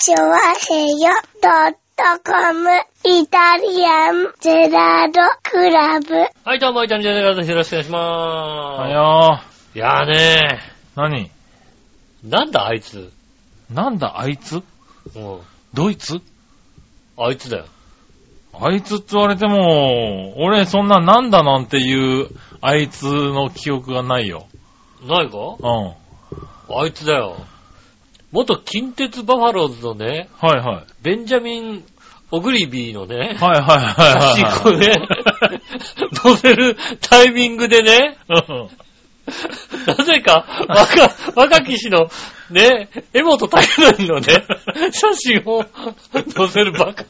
チョワヘヨドットコムイタリアンゼラードクラブ。はい、どうも、イタリアンジェネラルです。よろしくお願いしまはーよす。いやーねー。何？ー、なんだあいつ？なんだあいつ？うん。ドイツ？あいつだよ。あいつって言われても、俺そんななんだなんていうあいつの記憶がないよ。ないか？うん。あいつだよ。元近鉄バファローズのね、はいはい。ベンジャミン・オグリビーのね、はいはいはい写はい。真をね、載せるタイミングでね、うんなぜか若、若き氏のね、江本武則のね、写真を載せるバカ。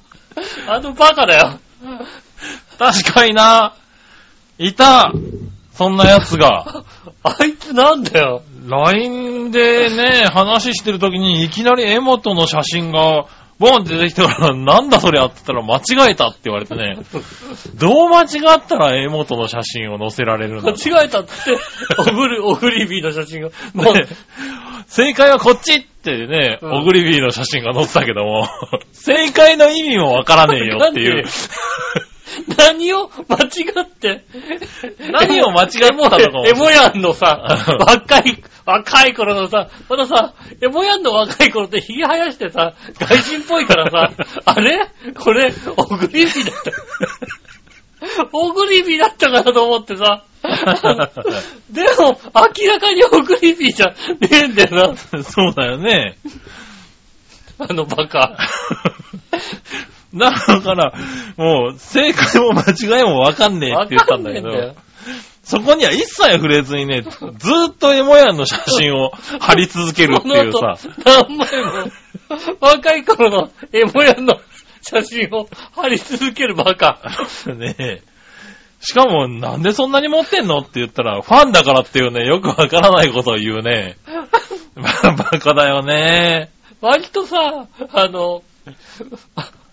あのバカだよ。確かにな。いた。そんな奴が。あいつなんだよ。LINE でね、話してる時にいきなり江本の写真が、ボンって出てきたから、なんだそれあって言ったら間違えたって言われてね。どう間違ったら江本の写真を載せられるんだ間違えたって、オグリ、オグリビーの写真が。ね正解はこっちってね、うんオグリビーの写真が載ってたけども、正解の意味もわからねえよっていう。何を間違って、何を間違ったのかもエモヤンのさ、若い、若い頃のさ、まださ、エモヤンの若い頃って髭生やしてさ、外人っぽいからさ、あれ？これ、オグリビーだった。オグリビーだったかなと思ってさ。でも、明らかにオグリビーじゃねえんだよそうだよね。な、あのバカ。だから、もう、正解も間違いもわかんねえって言ったんだけどそこには一切触れずにね、ずーっとエモヤンの写真を貼り続けるっていうさ、何枚も、若い頃のエモヤンの写真を貼り続けるバカ。ねえ。しかも、なんでそんなに持ってんのって言ったら、ファンだからっていうね、よくわからないことを言うね。バカだよね。割とさ、あの、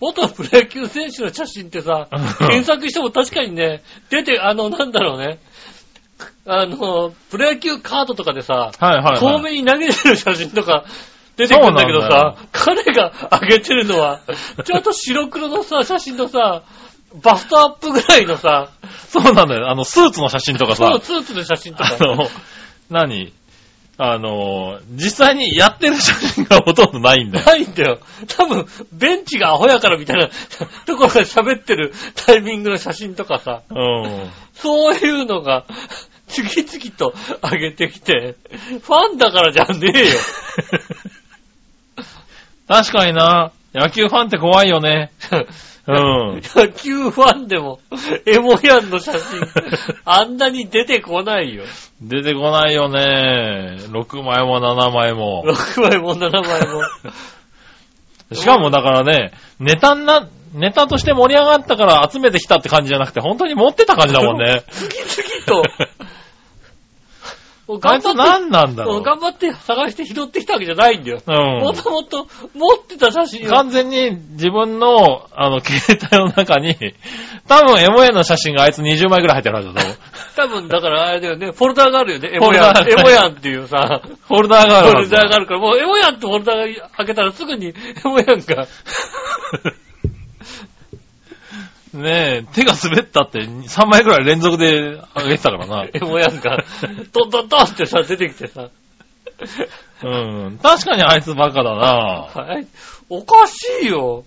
元プロ野球選手の写真ってさ、検索しても確かにね、出て、あの、なんだろうね、あの、プロ野球カードとかでさ、はいはい、はい。遠目に投げてる写真とか出てくるんだけどさ、彼が上げてるのは、ちょっと白黒のさ、写真のさ、バストアップぐらいのさ、そうなんだよ。あの、スーツの写真とかさそう、、スーツの写真とか。あの、何？あの、実際にやってる写真がほとんどないんだよ。ないんだよ。多分、ベンチがアホやからみたいな ところで喋ってるタイミングの写真とかさ、うん。そういうのが、次々と上げてきて、ファンだからじゃねえよ。確かにな、野球ファンって怖いよね。うん。野球ファンでも、エモヤンの写真、あんなに出てこないよ。出てこないよね。6枚も7枚も。6枚も7枚も。しかもだからね、ネタな、ネタとして盛り上がったから集めてきたって感じじゃなくて、本当に持ってた感じだもんね。次々と。もうあいつ何なんだろう。頑張って探して拾ってきたわけじゃないんだよ。もうともと持ってた写真。完全に自分の、あの、携帯の中に、多分 MA の写真があいつ20枚くらい入ってるはずだと。多分、だからあれだよね、フォルダーがあるよね、エモヤン。エモヤンっていうさ、フォルダーがあフォルダーがあるから、もうエモヤンってフォルダーが開けたらすぐにエモヤンが、ねえ、手が滑ったって3枚くらい連続で上げてたからな。エモヤンが、トントントンってさ、出てきてさ、うん。確かにあいつバカだな。はい、おかしいよ。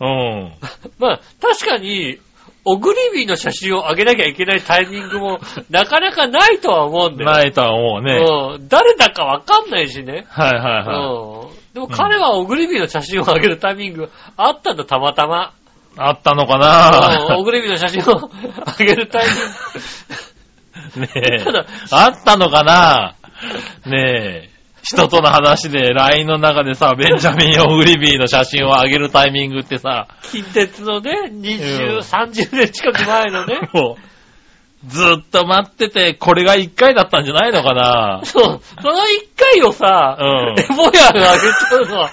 うん。まあ、確かに、オグリビーの写真を上げなきゃいけないタイミングも、なかなかないとは思うんだよ。ないとは思うね。うん。誰だかわかんないしね。はいはいうんはい。。でも彼はオグリビーの写真を上げるタイミングあったんだ、たまたま。あったのかうんな？オグリビの写真を上げるタイミング。ねえ。あったのかなねえ。人との話で LINE の中でさ、ベンジャミン・オグリビーの写真を上げるタイミングってさ、近鉄のね、20、30年近く前のね。ずっと待ってて、これが1回だったんじゃないのかなそう、その一回をさ、うんエモヤが上げちゃうのは、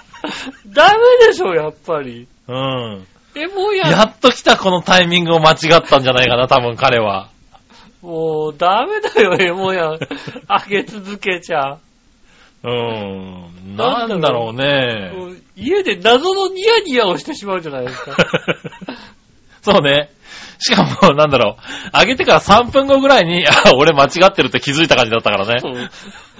ダメでしょ、やっぱり。うん。エモヤやっと来たこのタイミングを間違ったんじゃないかな、多分彼は。もう、ダメだよ、エモヤ上げ続けちゃ。うん。なんだろうね。もう家で謎のニヤニヤをしてしまうじゃないですか。そうね。しかも、なんだろう。あげてから3分後ぐらいに、あ、俺間違ってるって気づいた感じだったからね。うん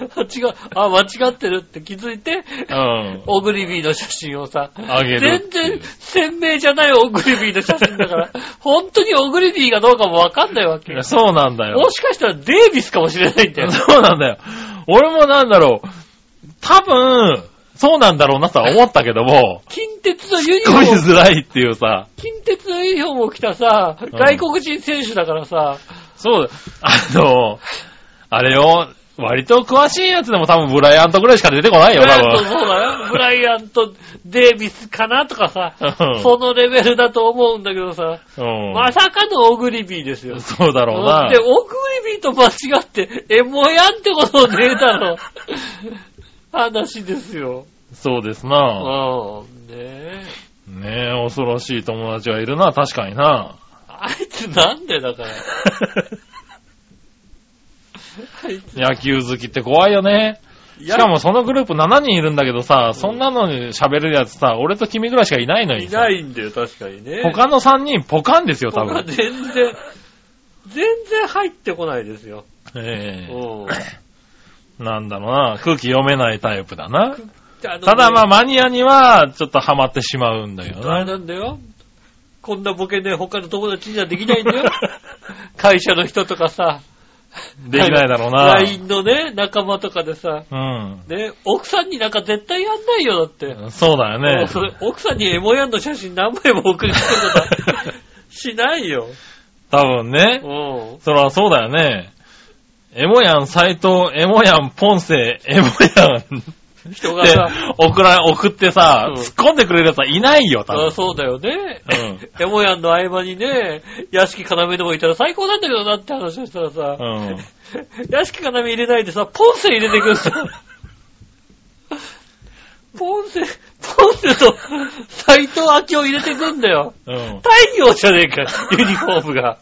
違う、あ、間違ってるって気づいて、うん。オグリビーの写真をさ、あげる全然鮮明じゃないオグリビーの写真だから、本当にオグリビーがどうかもわかんないわけよ。そうなんだよ。もしかしたらデイビスかもしれないんだよ。そうなんだよ。俺もなんだろう。多分、そうなんだろうなとは思ったけども、近鉄のユニフォーム、づらいっていうさ、近鉄のユニフォームを着たさ、ん外国人選手だからさ、そう、あの、あれよ、割と詳しいやつでも多分ブライアントぐらいしか出てこないよ、ブライアント多そうだよ。ブライアント、デイビスかなとかさ、分。そのレベルだと思うんだけどさ、うん。まさかのオグリビーですよ。そうだろうなで、。オグリビーと間違って、エモヤンってことねえだろ。話ですよ。そうですうな。ん。ねえ。ねえ、恐ろしい友達がいるな、確かにな。あいつなんでだから。あいつ野球好きって怖いよね。いやしかもそのグループ7人いるんだけどさ、そんなのに喋れるやつさ、俺と君ぐらいしかいないのにいさ。ないんだよ、確かにね。他の3人ポカンですよ、多他分。全然、全然入ってこないですよ。ええうん。なんだろうな、空気読めないタイプだな。ただまあマニアにはちょっとハマってしまうんだよあれな。なんだよ。こんなボケね、他の友達にはできないんだよ。会社の人とかさ。できないだろうな。LINE のね、仲間とかでさ。うん。ね、奥さんになんか絶対やんないよ、だって。そうだよね。奥さんにエモヤンの写真何枚も送りつけるとか しないよ。多分ね。うん。そらそうだよね。エモヤン、斎藤、エモヤン、ポンセ、エモヤン 人がさ、送ら、送ってさ、うん突っ込んでくれるやつはいないよ、多分。あそうだよね。うんエモヤンの合間にね、屋敷要でもいたら最高なんだけどなって話をしたらさ、うん。屋敷要入れないでさ、ポンセ入れてくんだよ。ポンセ、ポンセと斎藤明夫入れてくんだよ。うん。太陽じゃねえか、ユニフォームが。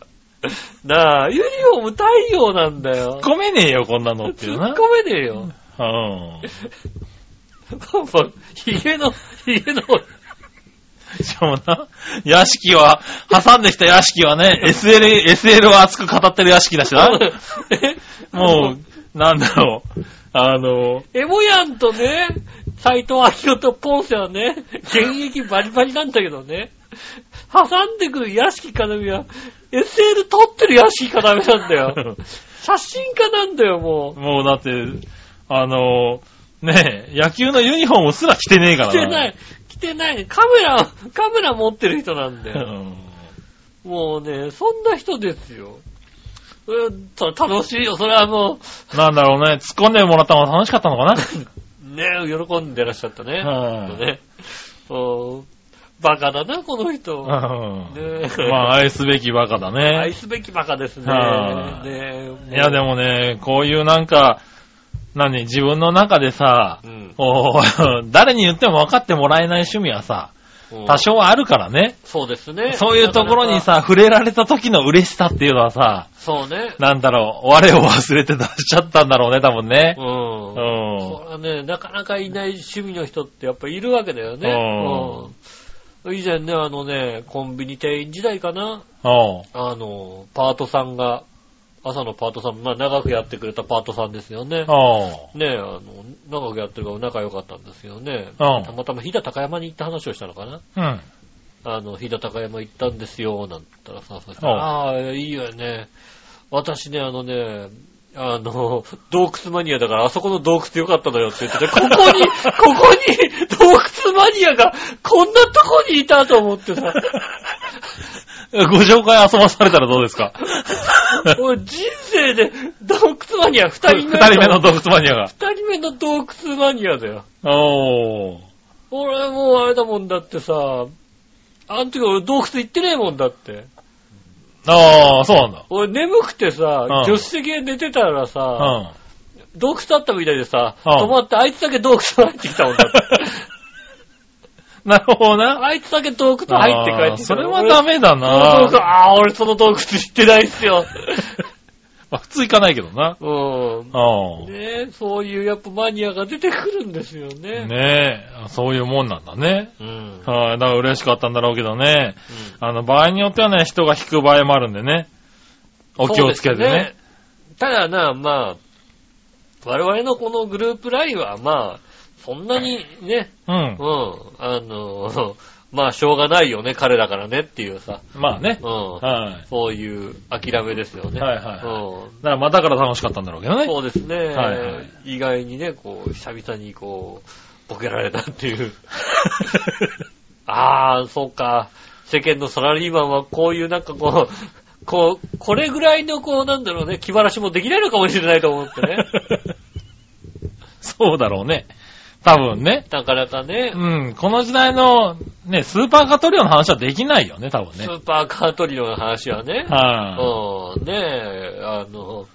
なあ、ユニフォーム太陽なんだよ。込めねえよ、こんなのっていうな。突っ込めねえよ。うん。ヒゲの、ヒゲの、しかもな、屋敷は、挟んできた屋敷はね、SL、SL を熱く語ってる屋敷だしな。えもう、なんだろう。あの、エモヤンとね、斎藤明夫とポンセはね、現役バリバリなんだけどね、挟んでくる屋敷かなみは、SL 撮ってる屋敷かなみなんだよ。写真家なんだよ、もう。もうだって、あの、ねえ、野球のユニフォームすら着てねえから来てない、来てない。カメラ、カメラ持ってる人なんだよ。うんもうね、そんな人ですよ。うんと楽しいよ、それはもなんだろうね、突っ込んでもらったのが楽しかったのかな。う、ね、喜んでらっしゃったね。はいねうんバカだな、この人。うんねまあ、愛すべきバカだね。愛すべきバカですね。はいねいや、でもね、こういうなんか、何、自分の中でさう、ん 誰に言っても分かってもらえない趣味はさ、うん多少はあるからね。そうですね。そういうところにさ、触れられた時の嬉しさっていうのはさ、そうね。なんだろう、我を忘れて出しちゃったんだろうね、多分ねう。ん。うん。それはね、なかなかいない趣味の人ってやっぱいるわけだよね。うん。以前ね、あのね、コンビニ店員時代かな。おうあの、パートさんが、朝のパートさん、まあ長くやってくれたパートさんですよね。おうねあの、長くやってるから仲良かったんですよね。うんたまたま飛騨高山に行った話をしたのかな。うん。あの、飛騨高山行ったんですよ、なんたらさ、そしたら、ああ、いいよね。私ね、あのね、あの、洞窟マニアだから、あそこの洞窟よかったのよって言ってて、ここに、ここに洞窟マニアがこんなとこにいたと思ってさ、ご紹介遊ばされたらどうですか？俺人生で洞窟マニア二人目二人目の洞窟マニアが。二人目の洞窟マニアだよ。おー。俺もうあれだもんだってさ、あの時俺洞窟行ってねえもんだって。ああ、そうなんだ。俺眠くてさ、うん助手席で寝てたらうさ、ん。洞窟だったみたいでさ、うん止まってあいつだけ洞窟入ってきたもんだって。なるほどな。あいつだけ洞窟入って帰ってきたそれはダメだ俺その洞窟な。ああ、俺その洞窟知ってないっすよ。まあ普通行かないけどな。うん。ああ。ねそういうやっぱマニアが出てくるんですよね。ねえ、そういうもんなんだね。うん。はい、だから嬉しかったんだろうけどね。あの、場合によってはね、人が引く場合もあるんでね。お気をつけてね。そうですただな、まあ、我々のこのグループラインは、まあ、そんなにね、うんう。ん、あの、まあ、しょうがないよね、彼だからねっていうさ、まあねう。ん、はい。そういう諦めですよね。はいはいはいうんだからまたから楽しかったんだろうけどね。そうですね、はいはい意外にね、こう、久々にこう、ボケられたっていう。ああ、そうか。世間のサラリーマンはこういうなんかこう、こう、これぐらいのこう、なんだろうね、気晴らしもできないのかもしれないと思ってね。そうだろうね。多分ね。なかなかね、うん。この時代の、ね、スーパーカトリオの話はできないよね、多分ね。スーパーカートリオの話はね、はうん、ねえ、あの、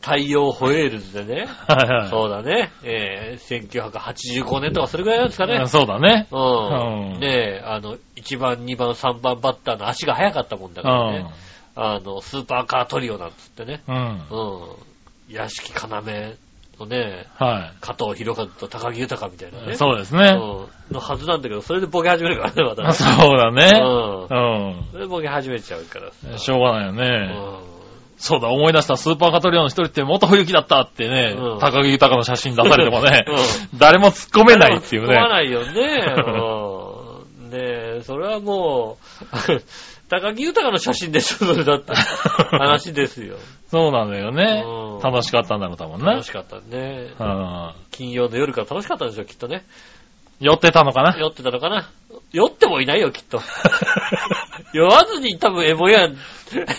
太陽ホエールズでね、い。はいはい。そうだね、えー、1985年とかそれぐらいなんですかねうん。そうだね。ううんん。ねえ、あの、1番、2番、3番バッターの足が速かったもんだうからねん。。あの、スーパーカートリオなんつってね。うん。うん。屋敷要のね、は加藤博和と高木豊みたいなね。い。そうですね。うん。のはずなんだけど、それでボケ始めるからね、またね。そうだね。うん。うそれでボケ始めちゃうからさ。ん。しょうがないようね。ん。そうだ、思い出した。スーパーカトリオの一人って元冬木だったってねうん、高木豊の写真出されてもね う、誰も突っ込めないっていう突っ込まね。ないよね。うん。ねえ、それはもう、高木豊の写真でしょ、それだって。話ですよ。そうなんだよねうん。楽しかったんだろう、多分ね楽。しかったね。うん金曜の夜から楽しかったんでしょ、きっとね。酔ってたのかな？酔ってたのかな？酔ってもいないよ、きっと。酔わずに多分エモヤン、エ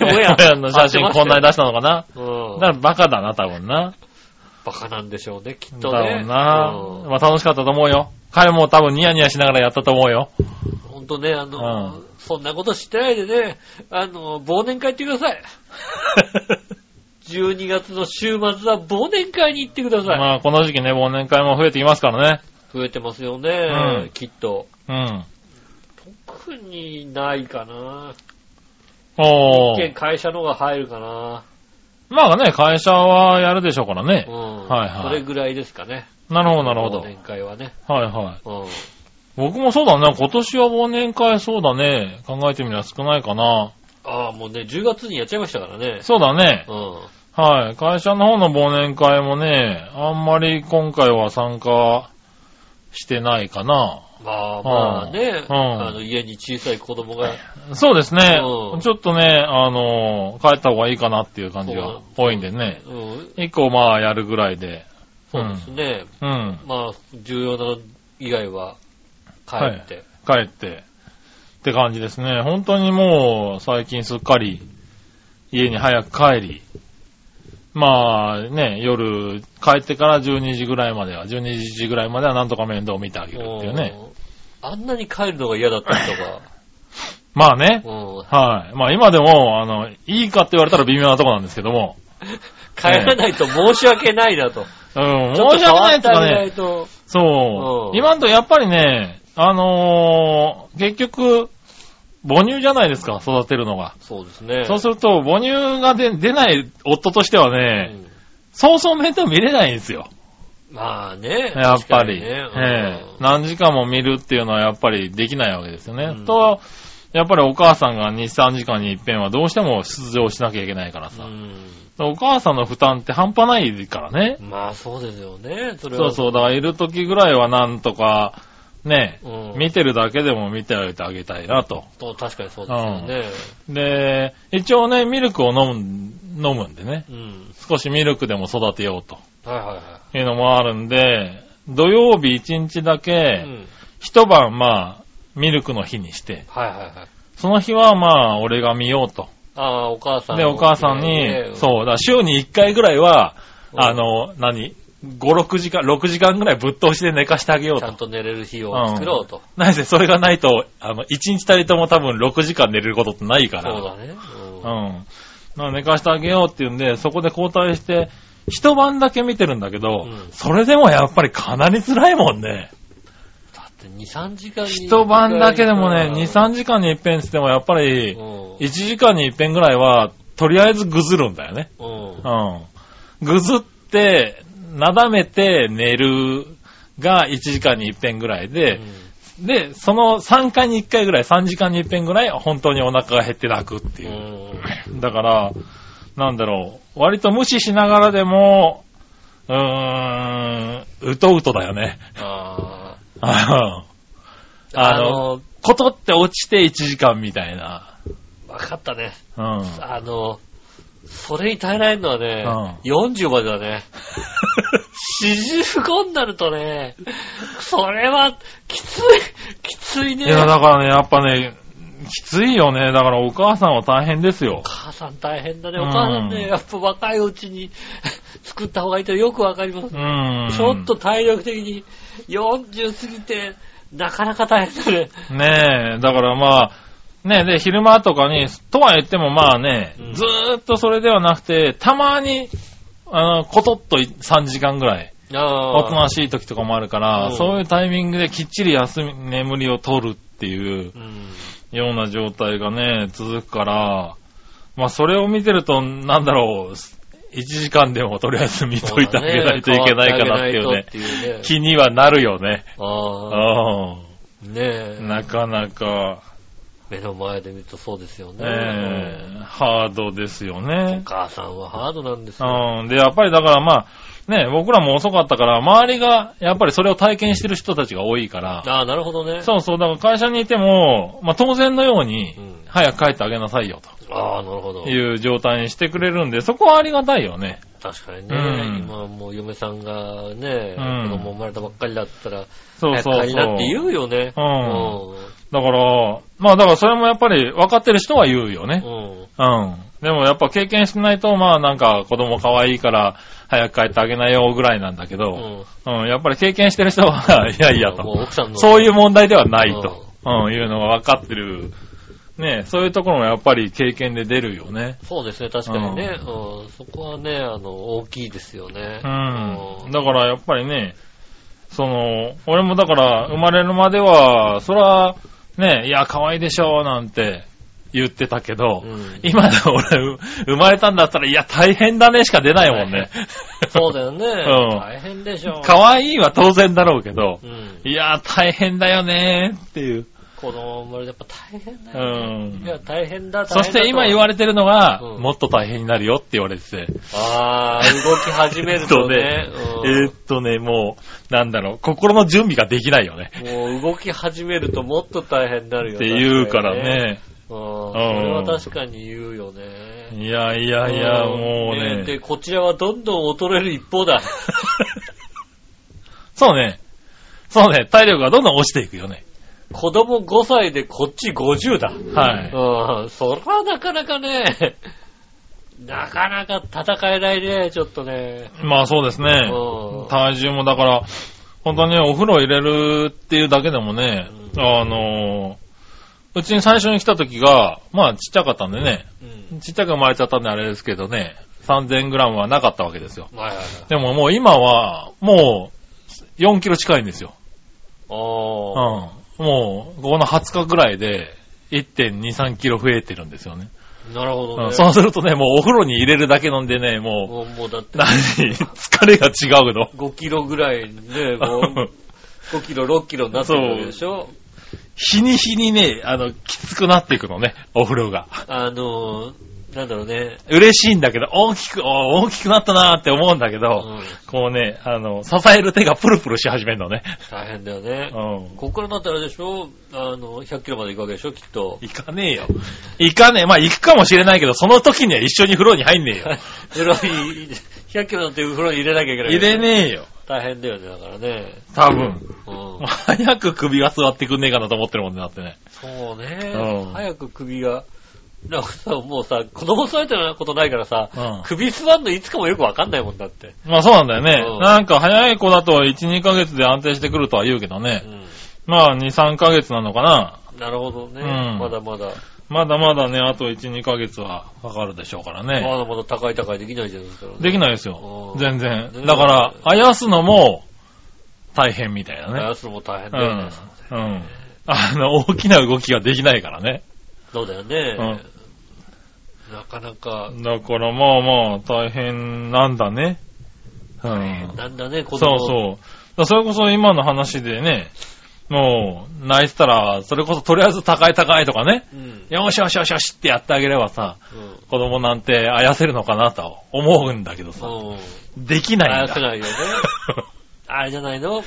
モヤン。親の写真こんなに出したのかな？うん。だからバカだな、多分な。バカなんでしょうね、きっだとね。ろうな。うんまあ楽しかったと思うよ。彼も多分ニヤニヤしながらやったと思うよ。ほんとね、あの、うそんなこと知ってないでね、あの、忘年会行ってください。12月の週末は忘年会に行ってください。まあこの時期ね、忘年会も増えてきますからね。増えてますよね、うんきっと。うん。特にないかな。おー。一見会社の方が入るかな。まあね、会社はやるでしょうからうね。ん。はいはいそれぐらいですかね。なるほど、なるほど。忘年会はね。はいはい。うん。僕もそうだね。今年は忘年会そうだね。考えてみれば少ないかな。ああ、もうね、10月にやっちゃいましたからね。そうだねう。ん。はい。会社の方の忘年会もね、あんまり今回は参加してないかな。まあまあね、うんあの家に小さい子供が、そうですねう。んちょっとね、あの、帰った方がいいかなっていう感じが多いんでね。うん、一個まあやるぐらいで。そうですね。うん。まあ、重要なの以外は帰って。帰って。って感じですね。本当にもう最近すっかり家に早く帰り。まあね、夜帰ってから12時ぐらいまでは、12時ぐらいまではなんとか面倒を見てあげるっていうね。うんあんなに帰るのが嫌だった人が、まあね。うんはい。まあ今でも、あの、いいかって言われたら微妙なとこなんですけども。帰らないと申し訳ないなと。うん、申し訳ないっていうかね。と。そうう。ん今んとやっぱりね、あのー結局、母乳じゃないですか、育てるのが。そうですね。そうすると、母乳が出出ない夫としてはね、うんそうそう面倒見れないんですよ。まあね。やっぱり。ねええうん何時間も見るっていうのはやっぱりできないわけですよね。うんと、やっぱりお母さんが2、3時間に一遍はどうしても出場しなきゃいけないからさ。うんお母さんの負担って半端ないからね。まあそうですよね。それは。そうそう。だからいる時ぐらいはなんとか、ね、うん見てるだけでも見ておいてあげたいなと。そう確かにそうですよね。で、一応ね、ミルクを飲む、飲むんでね。うん。少しミルクでも育てようと。はいはいはい。いうのもあるんで、土曜日一日だうけ、ん。一晩まあ、ミルクの日にして、はいはいはい。その日はまあ、俺が見ようと。ああ、お母さんの。で、お母さんねに、そう、だ週に一回ぐらいは、うんあの、何？?5、6時間、6時間ぐらいぶっ通しで寝かしてあげようと。ちゃんと寝れる日を作ろうと。なぜそれがないと、あの、1日たりとも多分6時間寝れることってないから。そうだね。ううんん。まあ寝かしてあげようっていうんで、そこで交代して、一晩だけ見てるんだけど、うんそれでもやっぱりかなり辛いもんね。だって2、3時間に。一晩だけでもね、2、3時間に一遍つってもやっぱり、うん。1時間に一遍ぐらいは、とりあえずぐずるんだよね。うん。うん。ぐずって、なだめて寝るが1時間に1遍ぐらいで、で、その3回に1回ぐらい、3時間に1遍ぐらい、本当にお腹が減って泣くってういう。ん。だから、なんだろう、割と無視しながらでも、うーん、うとうとだよね。あ ああ。あの、ことって落ちて1時間みたいな。わかったね。うん。あの、それに耐えられるのはね、40までだね。45になるとね、それは、きつい、きついね。いや、だからね、やっぱね、きついよね。だからお母さんは大変ですよお。母さん大変だね。うんお母さんね、やっぱ若いうちに 作った方がいいとよくわかります。うん。ちょっと体力的に40過ぎて、なかなか大変だね。ねえ、だからまあ、ねえ、で、昼間とかに、とは言ってもまあね、うんずーっとそれではなくて、たまに、あの、ことっと3時間ぐらい、あおとなしい時とかもあるから、うんそういうタイミングできっちり休み、眠りを取るっていううん。ような状態がね、続くから、まあそれを見てると、なんだろう、1時間でもとりあえず見といてあげないといけないかなっていうね、っていうね。気にはなるよね。ああ。うねえ。ん。なかなか、目の前で見るとそうですよね。ええハードですよおね。母さんはハードなんですよ。うん。で、やっぱりだからまあ、ね、僕らも遅かったから、周りが、やっぱりそれを体験してる人たちが多いから、ああ、なるほどね。そうそう、だから会社にいても、まあ当然のようにうん、早く帰ってあげなさいよ、ああ、なるほどと。いう状態にしてくれるんで、そこはありがたいよね。確かにね。うん今はもう嫁さんがね、うん子供生まれたばっかりだったら、そうそう早く帰りな。って言うよね。うんだから、まあだからそれもやっぱり分かってる人は言うよね。うん。うん。うん。でもやっぱ経験してないと、まあなんか子供可愛いから早く帰ってあげないよぐらいなんだけうど、ん。うん、やっぱり経験してる人は、いやいやと。そういう問題ではないと、うん、いうのが分かってる。ねそういうところもやっぱり経験で出るよね。そうですね、確かにね。うん。そこはね、あの、大きいですよね。うん。だからやっぱりね、その、俺もだから生まれるまでは、そら、ね、いや、可愛いでしょ、なんて言ってたけど、うん今で俺、生まれたんだったら、いや、大変だねしか出ないもんね。そうだよね。ん大変でしょ。可愛いは当然だろうけど、うん。いや、大変だよねっていう。子供生まれてやっぱ大変だうよね。んい。や、大変だ、大変だと。そして今言われてるのが、うんもっと大変になるよって言われてて。ああ、動き始めるとね。えうんーっとね、もう、なんだろう、心の準備ができないよね。もう動き始めるともっと大変になるよって言うから。ね。うん。それは確かに言うよね。いやいやいや、うんもうね。で、こちらはどんどん衰える一方だ。そうね。そうね、体力がどんどん落ちていくよね。子供5歳でこっち50だ。はい。うん。そらなかなかね、なかなか戦えないね、ちょっとね。まあそうですね。うん体重もだから、本当にお風呂入れるっていうだけでもね、うあの、うちに最初に来た時が、まあちっちゃかったんでね、うん。ちっちゃく生まれちゃったんであれですけどね、3000グラムはなかったわけですよ。はいはいはい。でももう今は、もう、4キロ近いんですよ。うん。あもう、ここの20日ぐらいで、1.2、3キロ増えてるんですよね。あ、なるほどね。うんそうするとね、もうお風呂に入れるだけ飲んでね、ももうもうだってう、何、疲れが違うの。5キロぐらいね、もう5キロ、6キロになってるでしょ？日に日にね、あの、きつくなっていくのね、お風呂が。あの、なんだろうね。嬉しいんだけど、大きく、お大きくなったなーって思うんだけど、うん。こうね、あの、支える手がプルプルし始めるのね。大変だよね。うん。ここからだったらあれでしょ？あの、100キロまで行くわけでしょ？きっと。行かねえよ。行かねえ。まあ行くかもしれないけど、その時には一緒に風呂に入んねえよ。風呂に、100キロなんて風呂に入れなきゃいけない。入れねえよ。大変だよね、だからね。多分。うん。早く首が座ってくんねえかなと思ってるもんね、だってね。そうねうん。早く首が、なんかさ、もうさ、子供育てたことないからさ、うん首座んのいつかもよくわかんないもんだって。まあそうなんだよね。うんなんか早い子だと1、2ヶ月で安定してくるとは言うけどね。うまあ2、3ヶ月なのかな。ん。なるほどね。うんまだまだ、まだまだね、あと1、2ヶ月はかかるでしょうからね。まだまだ高い高いできないじゃないですか、できないですよう。ん全然ね。だから、あやすのも大変みたいなね。あやすのも大変だよね。うん。うん。あの、大きな動きができないからね。そうだよね。うんなかなか、だからまあまあ、大変なんだね。う大ん変。なんだね、子供。そうそう。それこそ今の話でね、もう、泣いてたら、それこそとりあえず高い高いとかね、う。うん。よしよしよしよしってやってあげればさ、うん。子供なんてあやせるのかなと思うんだけどさ、うん。できないんだ。あやせないよね。あれじゃないの？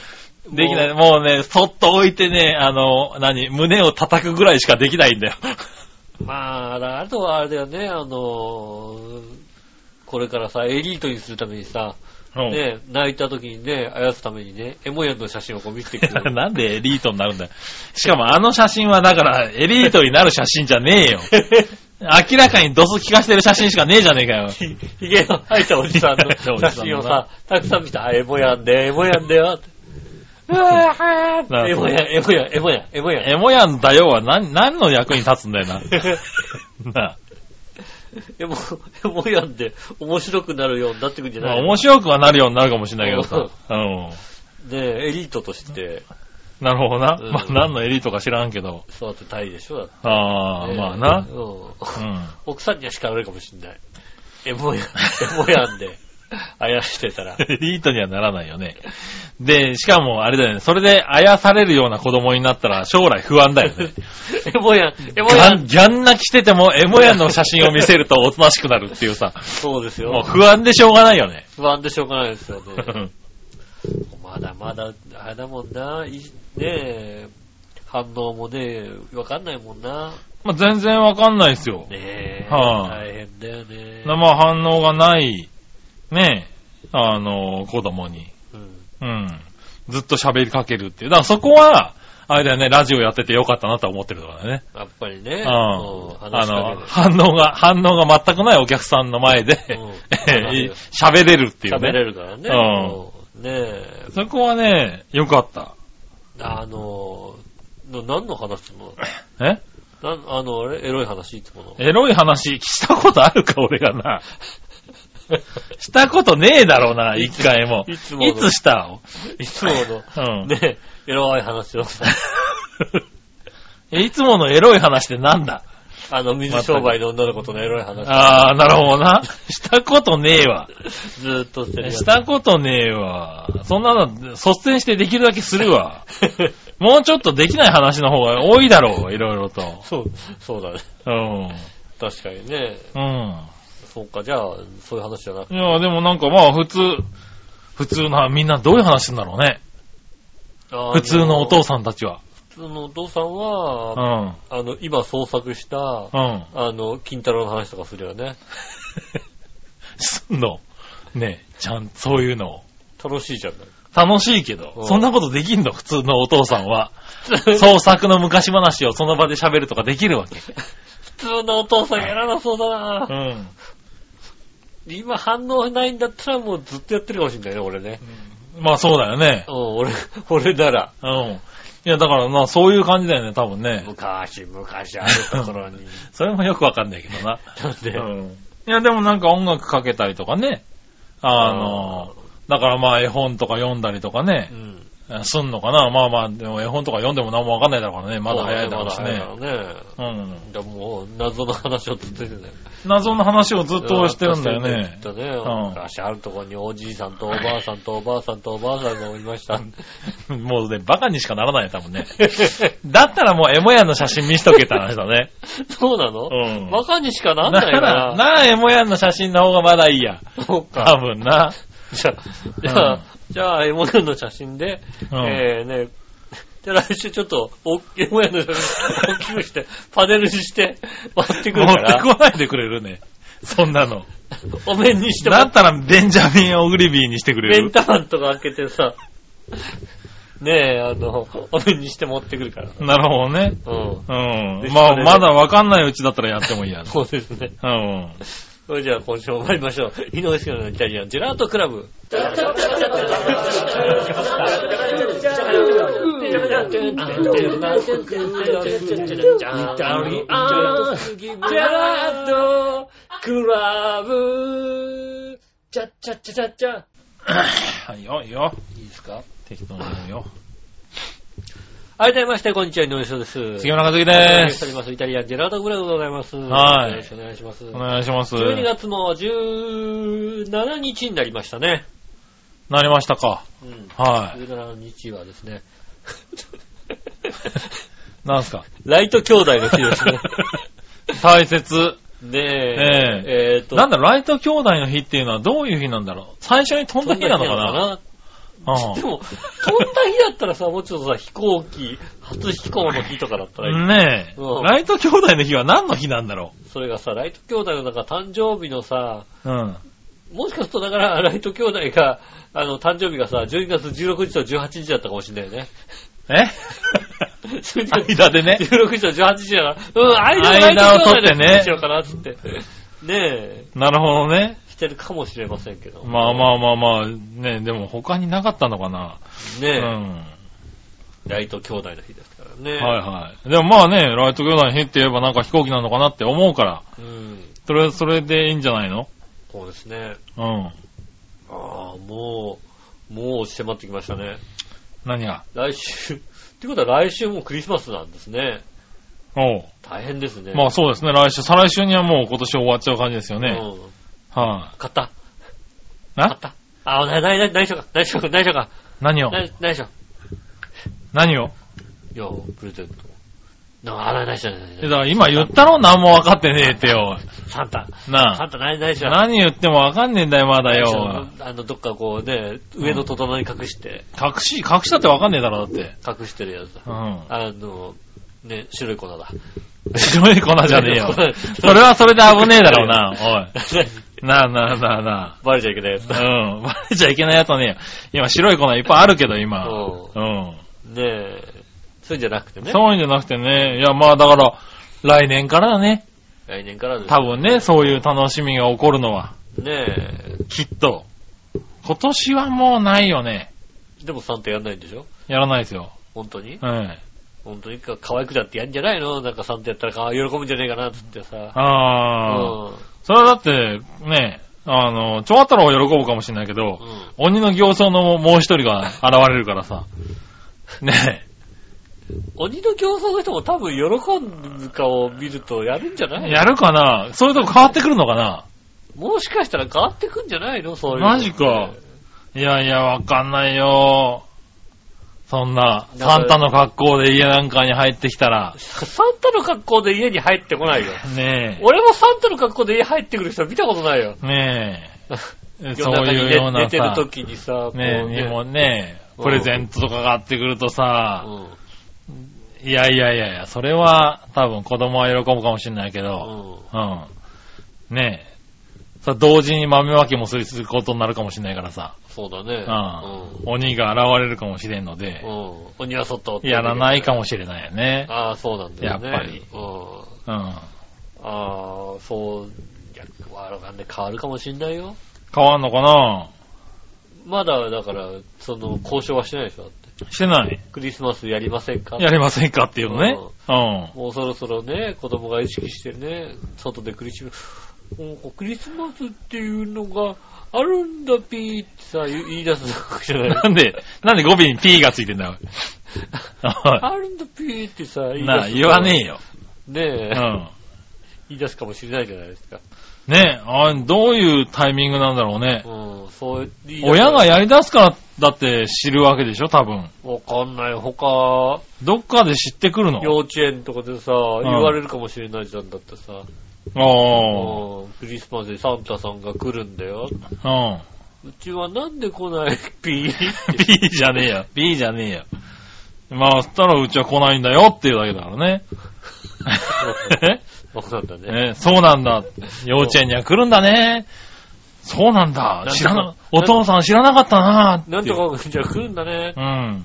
できない。ももうね、そっと置いてね、あの、何、胸を叩くぐらいしかできないんだよ。うまあ、あとはあれだよね、あのー、これからさ、エリートにするためにさ、うんね、泣いた時にね、あやすためにね、エモヤンの写真をこう見せてくる。なんでエリートになるんだよ。しかもあの写真はだから、エリートになる写真じゃねえよ。明らかにドス聞かしてる写真しかねえじゃねえかよ。ひひげの生えたおじさんの 写真をさ、たくさん見た。あ、エモヤンで、エモヤンだよ。エモヤン、エモヤン、エモヤン、エモヤン。エモヤンだよは何、何の役に立つんだよな。なエモ、エモヤンで面白くなるようになってくんじゃまあない面白くはなるようになるかもしれないけどさ。うん。で、エリートとしてなるほどな。うんまあ何のエリートか知らんけど。育てたいでしょ？だってああ、ねまあな。うん。うん。奥さんには叱られるかもしんない。エモヤン、エモヤンで、あやしてたら。エリートにはならないよね。で、しかもあれだよね。それであやされるような子供になったら将来不安だよね。エモヤン、エモギヤン。ギャン泣きしててもエモヤンの写真を見せるとおとなしくなるっていうさ。そうですよ。もう不安でしょうがないよね。不安でしょうがないですよね。う んまだまだ、あれだもんな、いねえ、反応もね、わかんないもんな。まあ全然わかんないですよ。ねえ、はあ大変だよね。生反応がない、ね、あの、子供に。うんうん。ずっと喋りかけるっていう。だからそこは、あれだよね、ラジオやっててよかったなとは思ってるからね。やっぱりね、うん。うんあの、反応が、反応が全くないお客さんの前で、うん 喋れるっていうね。喋れるからね。うんうんねえ、そこはね、よかった。あの、の何の話すの？え？なんあの、あれ？エロい話いつもの。エロい話したことあるか、俺がな。したことねえだろうな、一回も。いつものいつしたいつもの、うん。ねえ、エロい話をさ、えいつものエロい話ってなんだ？あの、水商売の女の子とのエロい話。ああ、なるほどな。したことねえわ。ずーっとして。したことねえわ。そんなの、率先してできるだけするわ。もうちょっとできない話の方が多いだろう、いろいろと。そう、そうだね。うん。確かにね。うん。そうか、じゃあ、そういう話じゃなくて。いや、でもなんかまあ普通、普通な、みんなどういう話するんだろうね。普通のお父さん。たちは。普通のお父さんうは、ん。あの、今創作した、うん。あの、金太郎の話とかするよね。すんの？ねえ、ちゃん、そういうのを。楽しいじゃない。楽しいけどう、んそんなことできんの？普通のお父さんは。創作の昔話をその場で喋るとかできるわけ。普通のお父さんやらなそうだうな。ん。今反応ないんだったらもうずっとやってるかもしれないね、俺ね。まあそうだよねう。ん、俺、俺なら。うん。いや、だからな、そういう感じだよね、多分ね。昔、昔あるところに。それもよくわかんないけどな。なんで、うん。いや、でもなんか音楽かけたりとかね。あの、だからまあ絵本とか読んだりとかねう、ん。すんのかな？まあまあ、でも絵本とか読んでも何もわかんないだろうからね。まだ早いだろうしね。まだ早いね。うん。でももう、謎の話をずっとしてんだよ。謎の話をずっとしてるんだよねきっ。とね、うん昔あるところにおじいさんとおばあさんとおばあさんとおばあさんがおりました。もうね、バカにしかならないよ、多分ね。だったらもうエモヤンの写真見しとけって話だね。そうなの？うんバカにしかなんなないよら、な。なあ、エモヤンの写真の方がまだいいや。そう多か。分な。じゃあ、じゃあ、じゃあ、エモヤンの写真で、うんえーね、じゃあ来週ちょっと、おエモヤンの写真大きくして、パネルにして、割ってく持っるから、てこないでくれるね。そんなの。お面にしてもだったら、ベンジャミン・オグリビーにしてくれる。メンタマンとか開けてさ、ねえ、あの、お面にして持ってくるから。なるほどね。うん。うん。まあ、まだわかんないうちだったらやってもいいやね。そうですね。うん。それじゃあ今週も参りましょう。井上杉のイタリアンジェラートクラブ。はいよ、いいよ。いいですか？適当に言うよ。改めまして、こんにちは、井上翔です。杉村和樹おで願いしてす。おります。イタリアンジェラートグラウでございます。はいよろしくお願いします。お願いします。12月の17日になりましたね。なりましたか。うん。はい。17日はですね、なんすか？ライト兄弟の日ですね。大切。で、ええーっと、なんだ、ライト兄弟の日っていうのはどういう日なんだろう？最初に飛んだ日なのかな？でも、飛んだ日だったらさ、もうちょっとさ、飛行機、初飛行の日とかだったらいい。ねえ、うんライト兄弟の日は何の日なんだろそれがさ、ライト兄弟のなんか誕生日のさ、ううん。もしかするとだから、ライト兄弟が、あの、誕生日がさ、12月16日と18日だったかもしれないよね。え？間でね。16日と18日だから、うん、間をライト兄弟取ってねの日にしようかなって。ねえ、なるほどね。してるかもしれませんけど。まあまあまあまあ、ねでも他になかったのかな。ねえ、うん。ライト兄弟の日ですからね。はいはい。でもまあね、ライト兄弟の日って言えばなんか飛行機なのかなって思うから、うん。それ、それでいいんじゃないの？そうですね。うん。ああ、もう、もう迫ってきましたね。何が？来週、ってことは来週もうクリスマスなんですね。おう。大変ですね。まあそうですね、来週、再来週にはもう今年終わっちゃう感じですよね。うん。は買った。い。な買った。あ、な、な、な、何しようか、何しようか、何しようか。何を？な何しよ何を？う。いや、プレゼント。な、あ、な、何しよう、何しようえだから今言ったろ何も分かってねえってよ。サンタ。なあ。サンタ、何、何しよう。何言っても分かんねえんだよ、まだよあの、どっかこうね、上の戸棚に隠して、隠し、隠したって分かんねえだろ、だって。隠してるやつだ。うん。あの、ね、白い粉だ。白い粉じゃねえよ。それはそれで危ねえだろうな、おい。なあなあなあなバレちゃいけないやつあ。だ。うん。バレちゃいけないやつはね。今白い粉いっぱいあるけど、今。ううん。ねえ、そういうんじゃなくてね。そういうんじゃなくてね。いや、まあだから、来年からだね。来年からです多分ね、そういう楽しみが起こるのは。ねきっと。今年はもうないよね。え。でもサンタやんないんでしょ？やらないですよ。本当に？はい。本当にか可愛くだってやんじゃないの？なんかサンタやったらか喜ぶんじゃねえかなっつってさ。ああ。うん。それはだって、ね、あの、チョワ太郎は喜ぶかもしれないけど、うん。鬼の形相のもう一人が現れるからさ。ね鬼の競争の人も多分喜ぶかを見るとやるんじゃないやるかな？そういうとこ変わってくるのかな？もしかしたら変わってくんじゃないの？そういうのマジか。いやいや、わかんないよ。そんな、サンタの格好で家なんかに入ってきたら、サンタの格好で家に入ってこないよ。ね俺もサンタの格好で家入ってくる人見たことないよ。え、ねえ、そういうような寝寝てるさ、時にさ、ねえ、にもね、うんプレゼントとかがあってくるとさ、うん。いやいやいやいや、それは多分子供は喜ぶかもしれないけど、うん。うん。ねえ。さ、同時に豆まきもすることになるかもしれないからさ、そうだね。うん。鬼が現れるかもしれんのでう、ん。うん。鬼は外やらないかもしれないよね。ああ、そうなんだよね。やっぱりうん。うん。ああ、そう、いや、わかんない。変わるかもしんないよ。変わんのかな？まだ、だから、その、交渉はしてないでしょ？だって。してない。クリスマスやりませんか？やりませんかっていうのね。うん。もうそろそろね、子供が意識してね、外でクリスマス、もうクリスマスっていうのがあるんだピーってさ、言言い出すわけじゃない。なんで、なんで語尾に P がついてんだよ。あるんだピーってさ、言い出す。なあ、言わねえよ。ねえ、うん。言い出すかもしれないじゃないですか。ねえ、あどういうタイミングなんだろうね。うん、そう親がやり出すからだって知るわけでしょ、多分。わかんない。他、どっかで知ってくるの？幼稚園とかでさ、言われるかもしれないじゃんだってさ、ああ。うんクリスマスでサンタさんが来るんだよ。うん。うちはなんで来ない？ピー。B じゃねえよ。B じゃねえよ。まあ、そしたらうちは来ないんだよっていうだけだからね。そうなんだね。ねそうなんだ。幼稚園には来るんだね。そうなんだ。知らな、お父さん知らなかったな。なんとか、じゃあ来るんだね。うん。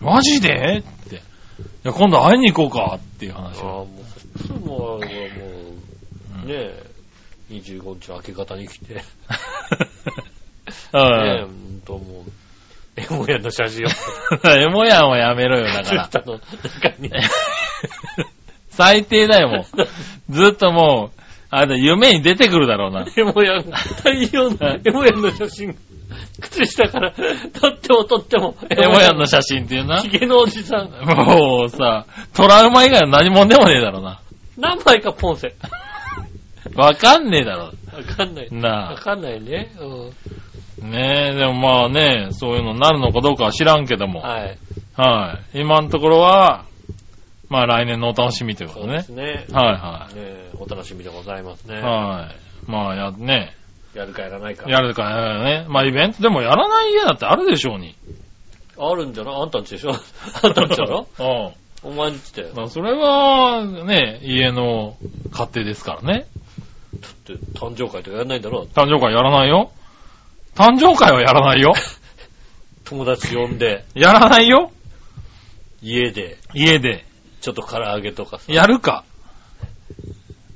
マジで？って。いや、今度会いに行こうかっていう話ああ、を。もう、もう、もう、ねえ、25日明け方に来て、ねうえ、ん。ほんともう、エモヤの写真を エモヤンはやめろよ、だから。最低だよ、もう。ずっともう、あれだ、夢に出てくるだろうな。エモヤ、大量のエモヤの写真。靴下から撮っても撮っても、エモヤンの写真っていうなヒ。ゲのおじさん。もうさ、トラウマ以外の何もんでもねえだろうな。何枚かポンセ。わかんねえだろわかんない。う。なわかんないね。うあ。ねえ、でもまあね、そういうのになるのかどうかは知らんけどん。も。はい。はい。今のところは、まあ来年のお楽しみということねそうです。ね。はねお楽しみでございますね。いはい。はい。まあや、ね、やるかやらないか。やるかやらないね。まあイベントでもやらない家だってあるでしょうに。あるんじゃない？あんたんちでしょ？あんたんちだろ？うん。お前んちだよ。まあそれは、ね、家の勝手ですからね。だって誕生会とかやんないんだろ？誕生会やらないよ。誕生会はやらないよ。友達呼んで、やらないよ。家で、家で。ちょっと唐揚げとかさ、やるか。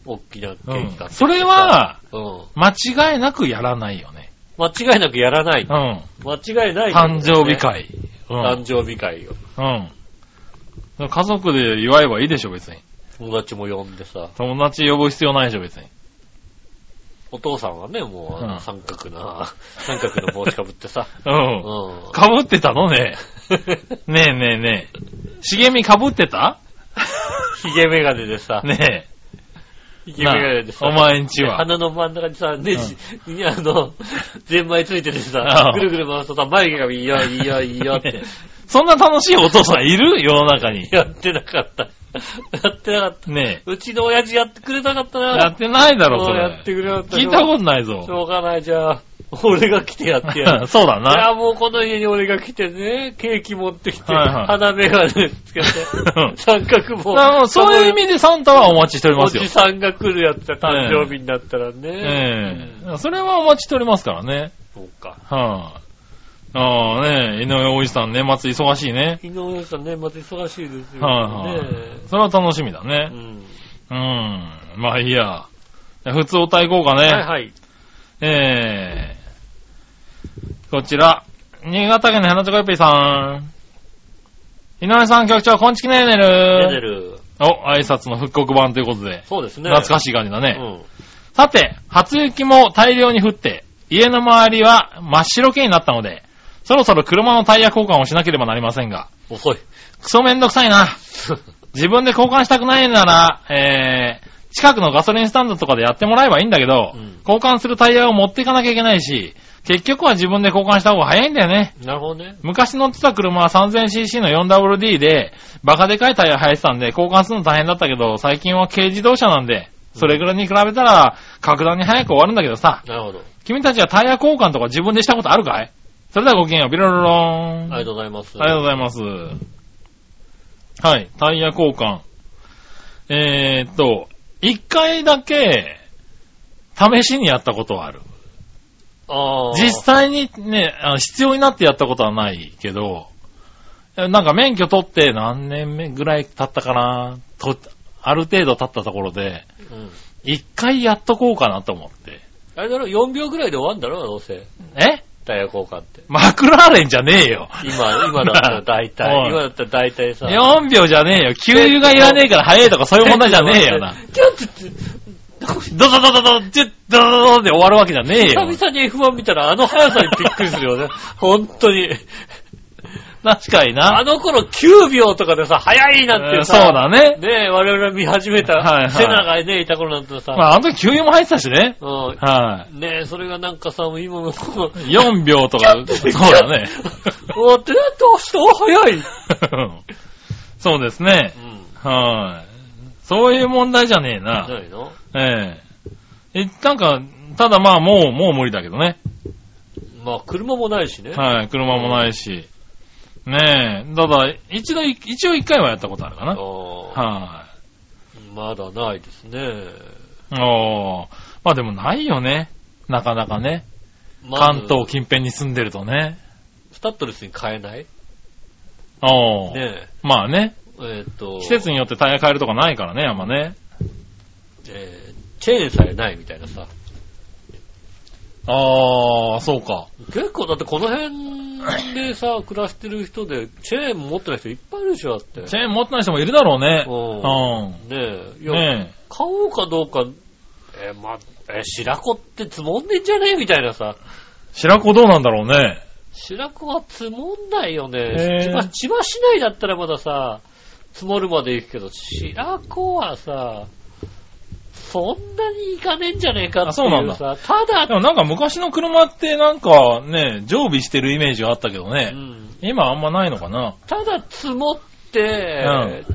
大きなケうんーキ買ってきてさそれは、うん。間違いなくやらないよね。間違いなくやらない。うん。間違いない、誕生日。会。うん。誕生日会を。うん。家族で祝えばいいでしょ、別に。友達も呼んでさ、友達呼ぶ必要ないでしょ、別に。お父さんはね、もう三角な、三角の帽子かぶってさ、う。うんん。かぶってたのね。ねえねえねえ。茂みかぶってた？ヒゲメガネでさ、ねヒえ。ゲメガネでさ、なお前んちは。鼻の真ん中にさ、ネジ、にあの、ゼンマイついててさう、んぐるぐる回すとさ、眉毛がいいよ、いいよ、いいよって。そんな楽しいお父さんいる？世の中に。やってなかった。やってなかった。ねうちの親父やってくれなかったえ。な。やってないだろ、そそうやれ。ってくれなかった。聞いたことないしぞ。ょうがない、じゃあ。俺が来てやってやる。そうだいや、な。もうこの家に俺が来てね、ケーキ持ってきて、はいはい鼻眼鏡つけて、三角も。あのそういう意味でサンタはお待ちしておりますよおじ。さんが来るやつだ、誕生日になったらね。えうんえそれはお待ちしておりますからね。そうか。はい、あ。あね井上おじさん年末忙しいね。井上さんね、また忙しいですよ。はいはいねそれは楽しみだうね。ん。うん。まあいいや。普通お歌いこうかね。はいはい。えー、こちら。新潟県の花チョコヨッピーさん。井上さん局長、こんちきねーね出てる。る。お、挨拶の復刻版ということで。そうですね。懐かしい感じだね。うん。さて、初雪も大量に降って、家の周りは真っ白けになったので、そろそろ車のタイヤ交換をしなければなりませんが、遅い。クソめんどくさいな。自分で交換したくないなら、えー、近くのガソリンスタンドとかでやってもらえばいいんだけど、うん交換するタイヤを持っていかなきゃいけないし、結局は自分で交換した方が早いんだよね。なるほどね。昔乗ってた車は 3000cc の 4WD で、バカでかいタイヤ入ってたんで、交換するの大変だったけど、最近は軽自動車なんで、それぐらいに比べたら、格段に早く終わるんだけどさ、なるほど。君たちはタイヤ交換とか自分でしたことあるかい？それではごきげんよう、ビロロローン。ありがとうございます。ありがとうございます。はい、タイヤ交換。えーっと、一回だけ、試しにやったことはある。ああ。実際にね、あの必要になってやったことはないけど、えなんか免許取って何年目ぐらい経ったかなと、ある程度経ったところで、うん。一回やっとこうかなと思って。あれだろ、4秒ぐらいで終わんだろ、どうせ。えタイヤ交換って。マクラーレンじゃねえよ。今、今だったら大体。今だったら大体さ。4秒じゃねえよ。給油がいらねえから早いとかそういう問題じゃねえよな。ちょっと、ドドドドド、チュッドドドドで終わるわけじゃねえよ。久々に F1 見たらあの速さにびっくりするよね。本当に。確かにな。あの頃9秒とかでさ、速いなんてさ。そうだね。ねえ、我々が見始めた、はいはいセナがね、いた頃なんてさ。まあ、あの時給油も入ってたしね。うん。はねえ、それがなんかさ、今の、い。4秒とか、そうだね。おってなって明日は早い。そうですねう。ん。はい。そういう問題じゃねえな。ないの？ええ。え、なんか、ただまあもう、もう無理だけどね。まあ、車もないしね。はい。車もないし。ねえ。ただ、一度、一応一回はやったことあるかな。はまだないですね。い。おー。まあでもないよね。なかなかね。まず関東近辺に住んでるとね。スタッドレスに変えない？おー。ねまあね。え。えーっと、季節によってタイヤ変えるとかないからね、あんまね。えーチェーンさえないみたいなさ。あー、そうか。結構だってこの辺でさ、暮らしてる人で、チェーン持ってない人いっぱいいるでしょ、だって。チェーン持ってない人もいるだろうね。うん。ねえ。いや、ね買おうかどうか、えーま、えー白子って積もんでんじゃねえみたいなさ。白子どうなんだろうね。白子は積もんないよへね。ーまあ千葉市内だったらまださ、積もるまで行くけど、白子はさ、そんなに行かねえんじゃねえかってあそうなんだいうさ、ただで、もなんか昔の車ってなんかね、常備してるイメージがあったけどうね。ん今あんまないのかな。ただ積もって、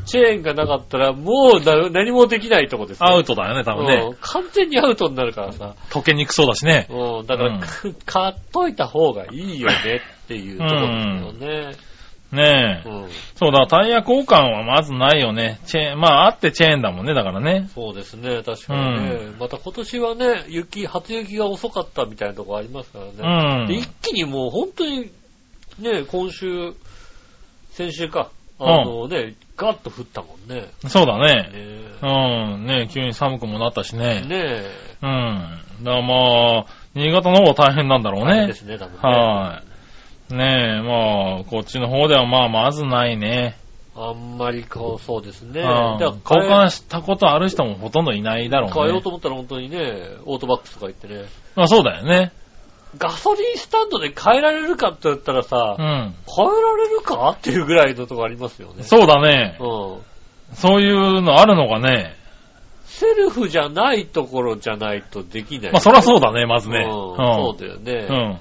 チェーンがなかったらもうな何もできないとこですよアウトだよね、多分うんね。完全にアウトになるからさ。溶けにくそうだしね。うん、だから、うん買っといた方がいいよねっていうところですよね。ねえ。うん。そうだ、タイヤ交換はまずないよね。チェーン、まああってチェーンだもんね、だからね。そうですね、確かにね。また今年はね、雪、初雪が遅かったみたいなとこありますからうね。でん。一気にもう本当に、ね、今週、先週か、あのね、ガッと降ったもんね。そうだね。ねうん。ね急に寒くもなったしね。ねうん。だからまあ、新潟の方は大変なんだろうね大変で。すね、多分ね。はい。ねえ、まあ、こっちの方ではまあ、まずないね。あんまりこう、そうですね。うんだから交換したことある人もほとんどいないだろうね。変えようと思ったら本当にね、オートバックスとか行ってね、まあそうだよね。ガソリンスタンドで変えられるかって言ったらさ、うん。変えられるか？っていうぐらいのとこありますよね。そうだね。うん。そういうのあるのがね。セルフじゃないところじゃないとできない。まあそりゃそうだね、まずね。うんうんそうだよね。うん。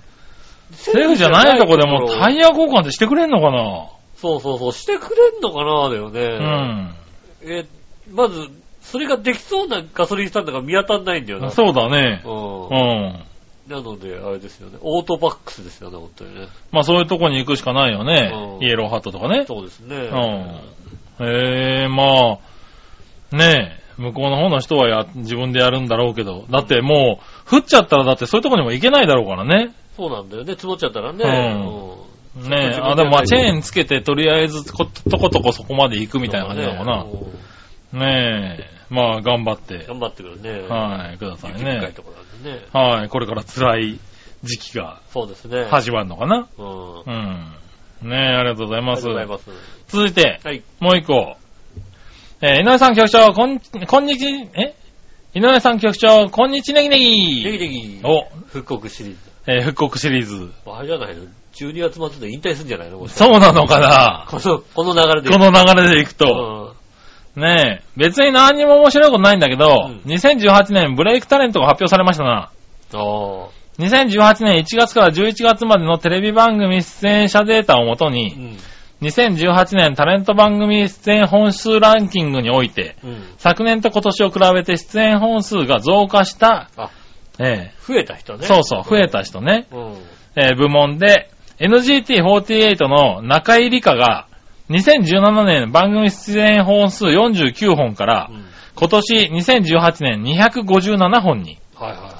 セルフじゃないとこでもタイヤ交換ってしてくれんのかな？そうそうそう、してくれんのかなだようね。ん。え、まず、それができそうなガソリンスタンドが見当たんないんだよな。そうだね。う。うんん。なので、あれですよね。オートバックスですよね、本当にね。まあそういうとこに行くしかないよねう。んイエローハットとかね。そうですね。うん。へえ、まあ、ねえ、向こうの方の人はや、自分でやるんだろうけど、だってもう、降っちゃったらだってそういうとこにも行けないだろうからね。そうなんだよね。積もっちゃったらね。うんうんねえ、あ、でもまあチェンーンつけてとりあえずこ、とことこそこまで行くみたいな感じなのかな。ねえ、まあ頑張って、頑張ってくるね。はい、くださいね。いところなんでね。はい、これから辛い時期がそうですね。始まるのかな。うん。うん。ねえ、ありがとうございありがます。とうございます。続いて、はい。もう一個。えー井上さん局長、こん、こんにち、え？井上さん局長、こんにちねぎねネギぎネギ、お、復刻シリーズ。えー復刻シリーズ。あれじゃないの ?12 月末で引退するんじゃないの？そうなのかな？この、この流れで。この流れでいくと。ねえ、別に何にも面白いことないんだけど、うん2018年ブレイクタレントが発表されましたな。うん。ああ。2018年1月から11月までのテレビ番組出演者データをもとうに、ん。2018年タレント番組出演本数ランキングにおいて、うん。昨年と今年を比べて出演本数が増加した、あ、え増えた人えね。そうそう、増えた人ね、うん。えー部門で、NGT48 の中井理香が、2017年番組出演本数49本からう、ん。今年2018年257本に、はいはいは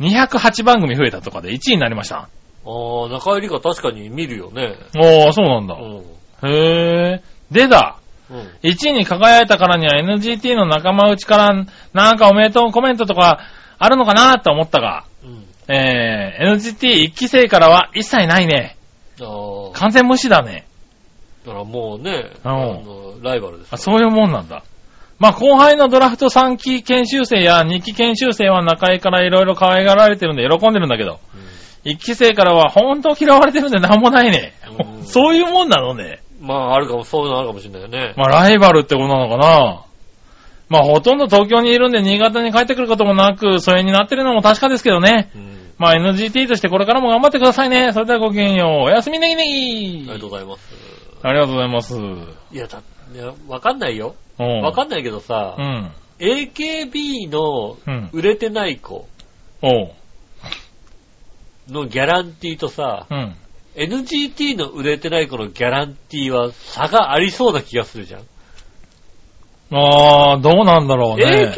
い。208番組増えたとかで1位になりました。ああ、中入りか確かに見るよね。おー、そうなんだ。うん。へー。でだ、うん。1位に輝いたからには NGT の仲間内からなんかおめでとうコメントとかあるのかなと思ったが、うん。えー、NGT1 期生からは一切ないね。完全無視だね。だからもうね、うんあの、ライバルですあ、そういうもんなんだ。まあ、後輩のドラフト3期研修生や2期研修生は中井からいろいろ可愛がられてるんで喜んでるんだけど、1期生からは本当嫌われてるんでなんもないねう。ん そういうもんなのね。うん。まあ、あるかも、そういうのあるかもしれないよね。まあ、ライバルってことなのかな。まあ、ほとんど東京にいるんで新潟に帰ってくることもなく、疎遠になってるのも確かですけどね。うん。まあ、NGT としてこれからも頑張ってくださいね。それではごきげんよう。おやすみねぎねあぎりがとうございます。ありがとうございます。いや、だ、いや、わかんないよ。うん。わかんないけどさう、ん。AKB のうん。売れてない子。のギャランティーとさ、うん。NGT の売れてない子のギャランティーは差がありそうな気がするじゃん。あー、どうなんだろうね。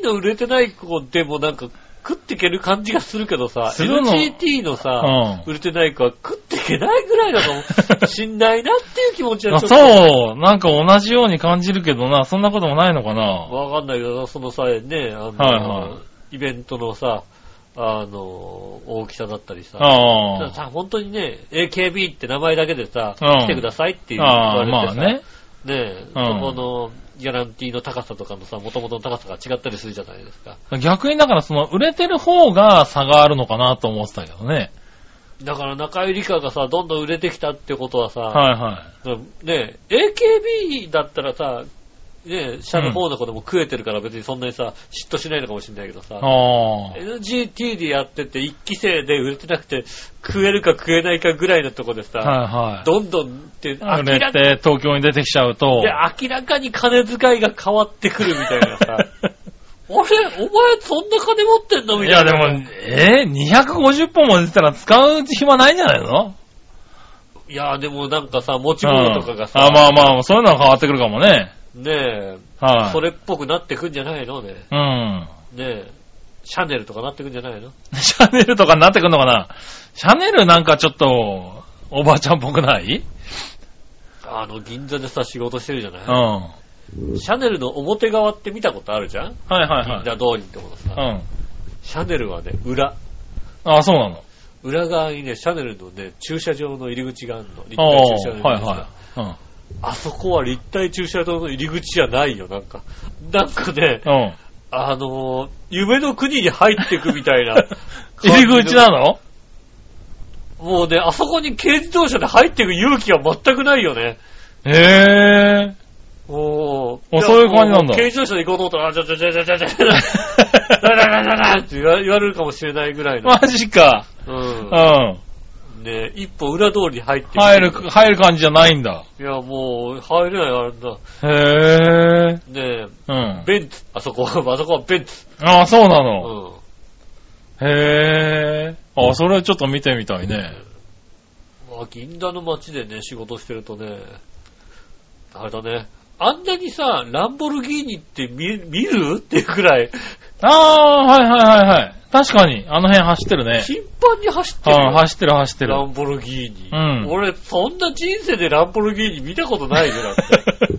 AKB の売れてない子でもなんか食っていける感じがするけどさ、するのさ、うん売れてない子は食っていけないぐらいなのかも しんないなっていう気持ちはあちょっと。そう、なんか同じように感じるけどな、そんなこともないのかな。わかんないけど、そのさ、ね、あの、はいはイベントのさ、あの、大きさだったりさ、ああ。さ、本当にね、AKB って名前だけでさ、うん来てくださいっていう言ああ、われてさ、まあね。ねうんこのギャランティーの高さとかのさ、元々の高さが違ったりするじゃないですか。逆にだからその、売れてる方が差があるのかなと思ってたけどね。だから中井理香がさ、どんどん売れてきたってことはさ、はいはい。ね AKB だったらさ、ね下の方の子でも食えてるから別にそんなにさ、嫉妬しないのかもしれないけどさ。NGT でやってて一期生で売れてなくて食えるか食えないかぐらいのとこでさ、はいはい。どんどんって明売れて東京に出てきちゃうと。で明らかに金遣いが変わってくるみたいなさ、あれ？お前そんな金持ってんの？みいたいな。やでも、え？ー、250本も出てたら使う暇ないんじゃないの？いやでもなんかさ、持ち物とかがさ、うんあ、まあまあ、そういうのは変わってくるかもね。ねえ、はい。それっぽくなってくんじゃないの？ね。うん。ねえ、シャネルとかなってくんじゃないの？シャネルとかになってくんのかな？シャネルなんかちょっと、おばあちゃんっぽくない？あの、銀座でさ、仕事してるじゃない、うん。はシャネルの表側って見たことあるじゃん？いはいは銀い。座通りってことさ、うん。シャネルはね、裏。あ、そうなの？裏側にね、シャネルのね、駐車場の入り口があるの。立ああ、体駐車場の入はいり口がはい。あそこは立体駐車場の入り口じゃないよ、なんか。なんかね、うん。うん。あのー夢の国に入ってくみたいな。入り口なの？もうね、あそこに軽自動車で入っていく勇気は全くないよね。へえ。おあそういう感じなんだ軽自動車で行こうと思ったら、あ、ちょちょちょちょちょちょ、ラララララって言われるかもしれないぐらいの。マジか。う。うんん。ね一歩裏通りに入ってく入る、入る感じじゃないんだ。いや、もう、入れないあれだ。へえ。ねえ、うん。ベンツ。あそこは、あそこはベンツ。あ、そうなうの。ん。へえ。あ、それちょっと見てみたいね。まあ、銀座の街でね、仕事してるとね、あれだね。あんなにさ、ランボルギーニって見見る？っていうくらい、ああ、はいはいはいはい。確かに、あの辺走ってるね。頻繁に走ってるよ。うん、走ってる走ってる。ランボルギーニ。うん俺、そんな人生でランボルギーニ見たことないよ、だって。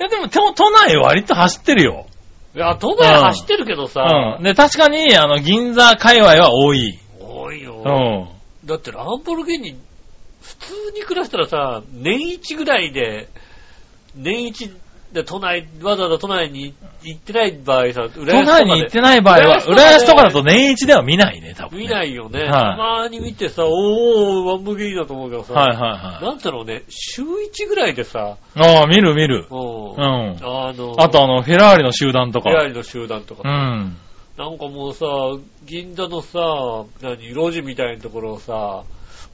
いやでも、都都内割と走ってるよ。いや、都内走ってるけどさ、うん。で、確かに、あの、銀座界隈は多い。多いよ。うん。だってランボルギーニ、普通に暮らしたらさ、年一ぐらいで、年一で都内、わざわざ都内に行ってない場合さ、都浦安とかで内に行ってない場合は、浦浦安安とかだと年一では見ないね、多分、ね。見ないよね。はいたまに見てさ、おー、ランボルギーニだと思うけどさ、はいはいはい。なんだろうね、週一ぐらいでさ、ああ、見る見る。うん。うん。あの、あとあの、フェラーリの集団とか。フェラーリの集団とかう、ん。なんかもうさ、銀座のさ、何、路地みたいなところをさ、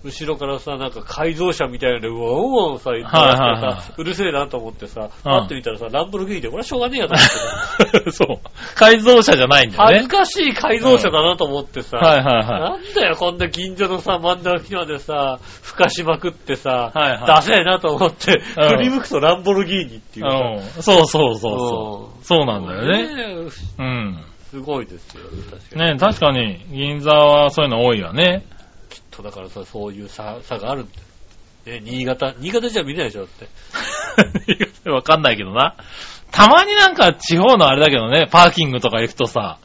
後ろからさ、なんか改造車みたいなので、うわうわさ、言ってはいはいはいさ、うるせえなと思ってさ、待ってみたらさ、ランボルギーニで、これはしょうがねえやと思ってさそう。改造車じゃないんだよね恥ず。かしい改造車だなと思ってさ、はいはいはなんだよ、こんな銀座のさ、真ん中までさ、吹かしまくってさ、はいはいダセえなと思って、うん振り向くとランボルギーニってい。いう。そうそうそうそう。そうなんだよね。ねうん。すごいですよ、確かに。ね確かに、銀座はそういうの多いよね。きっとだからさ、そういう差差があるんだよ。ね、新潟、新潟じゃ見れないでしょ、だって。わかんないけどな。たまになんか地方のあれだけどね、パーキングとか行くとさ、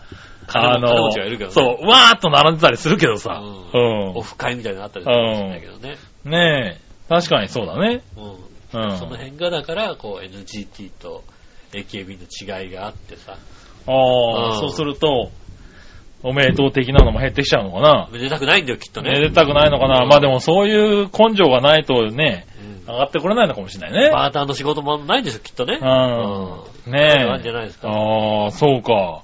金持金持ちがいるけどねそう、わーっと並んでたりするけどさ。ううんオフ会みたいなのあったりするかもしれないけどね。ねえ、確かにそうだね。うん。うん。その辺がだから、こう、NGT と AKB の違いがあってさ、ああ、うんそうすると、おめでとう的なのも減ってきちゃうのかな。めでたくないんだよ、きっとね。めでたくないのかな。うんまあでもそういう根性がないとね、うん上がってこれないのかもしれないね。バーターの仕事もないんでしょ、きっとね。うん。うんねえ。なんじゃないですか。ああ、そうか。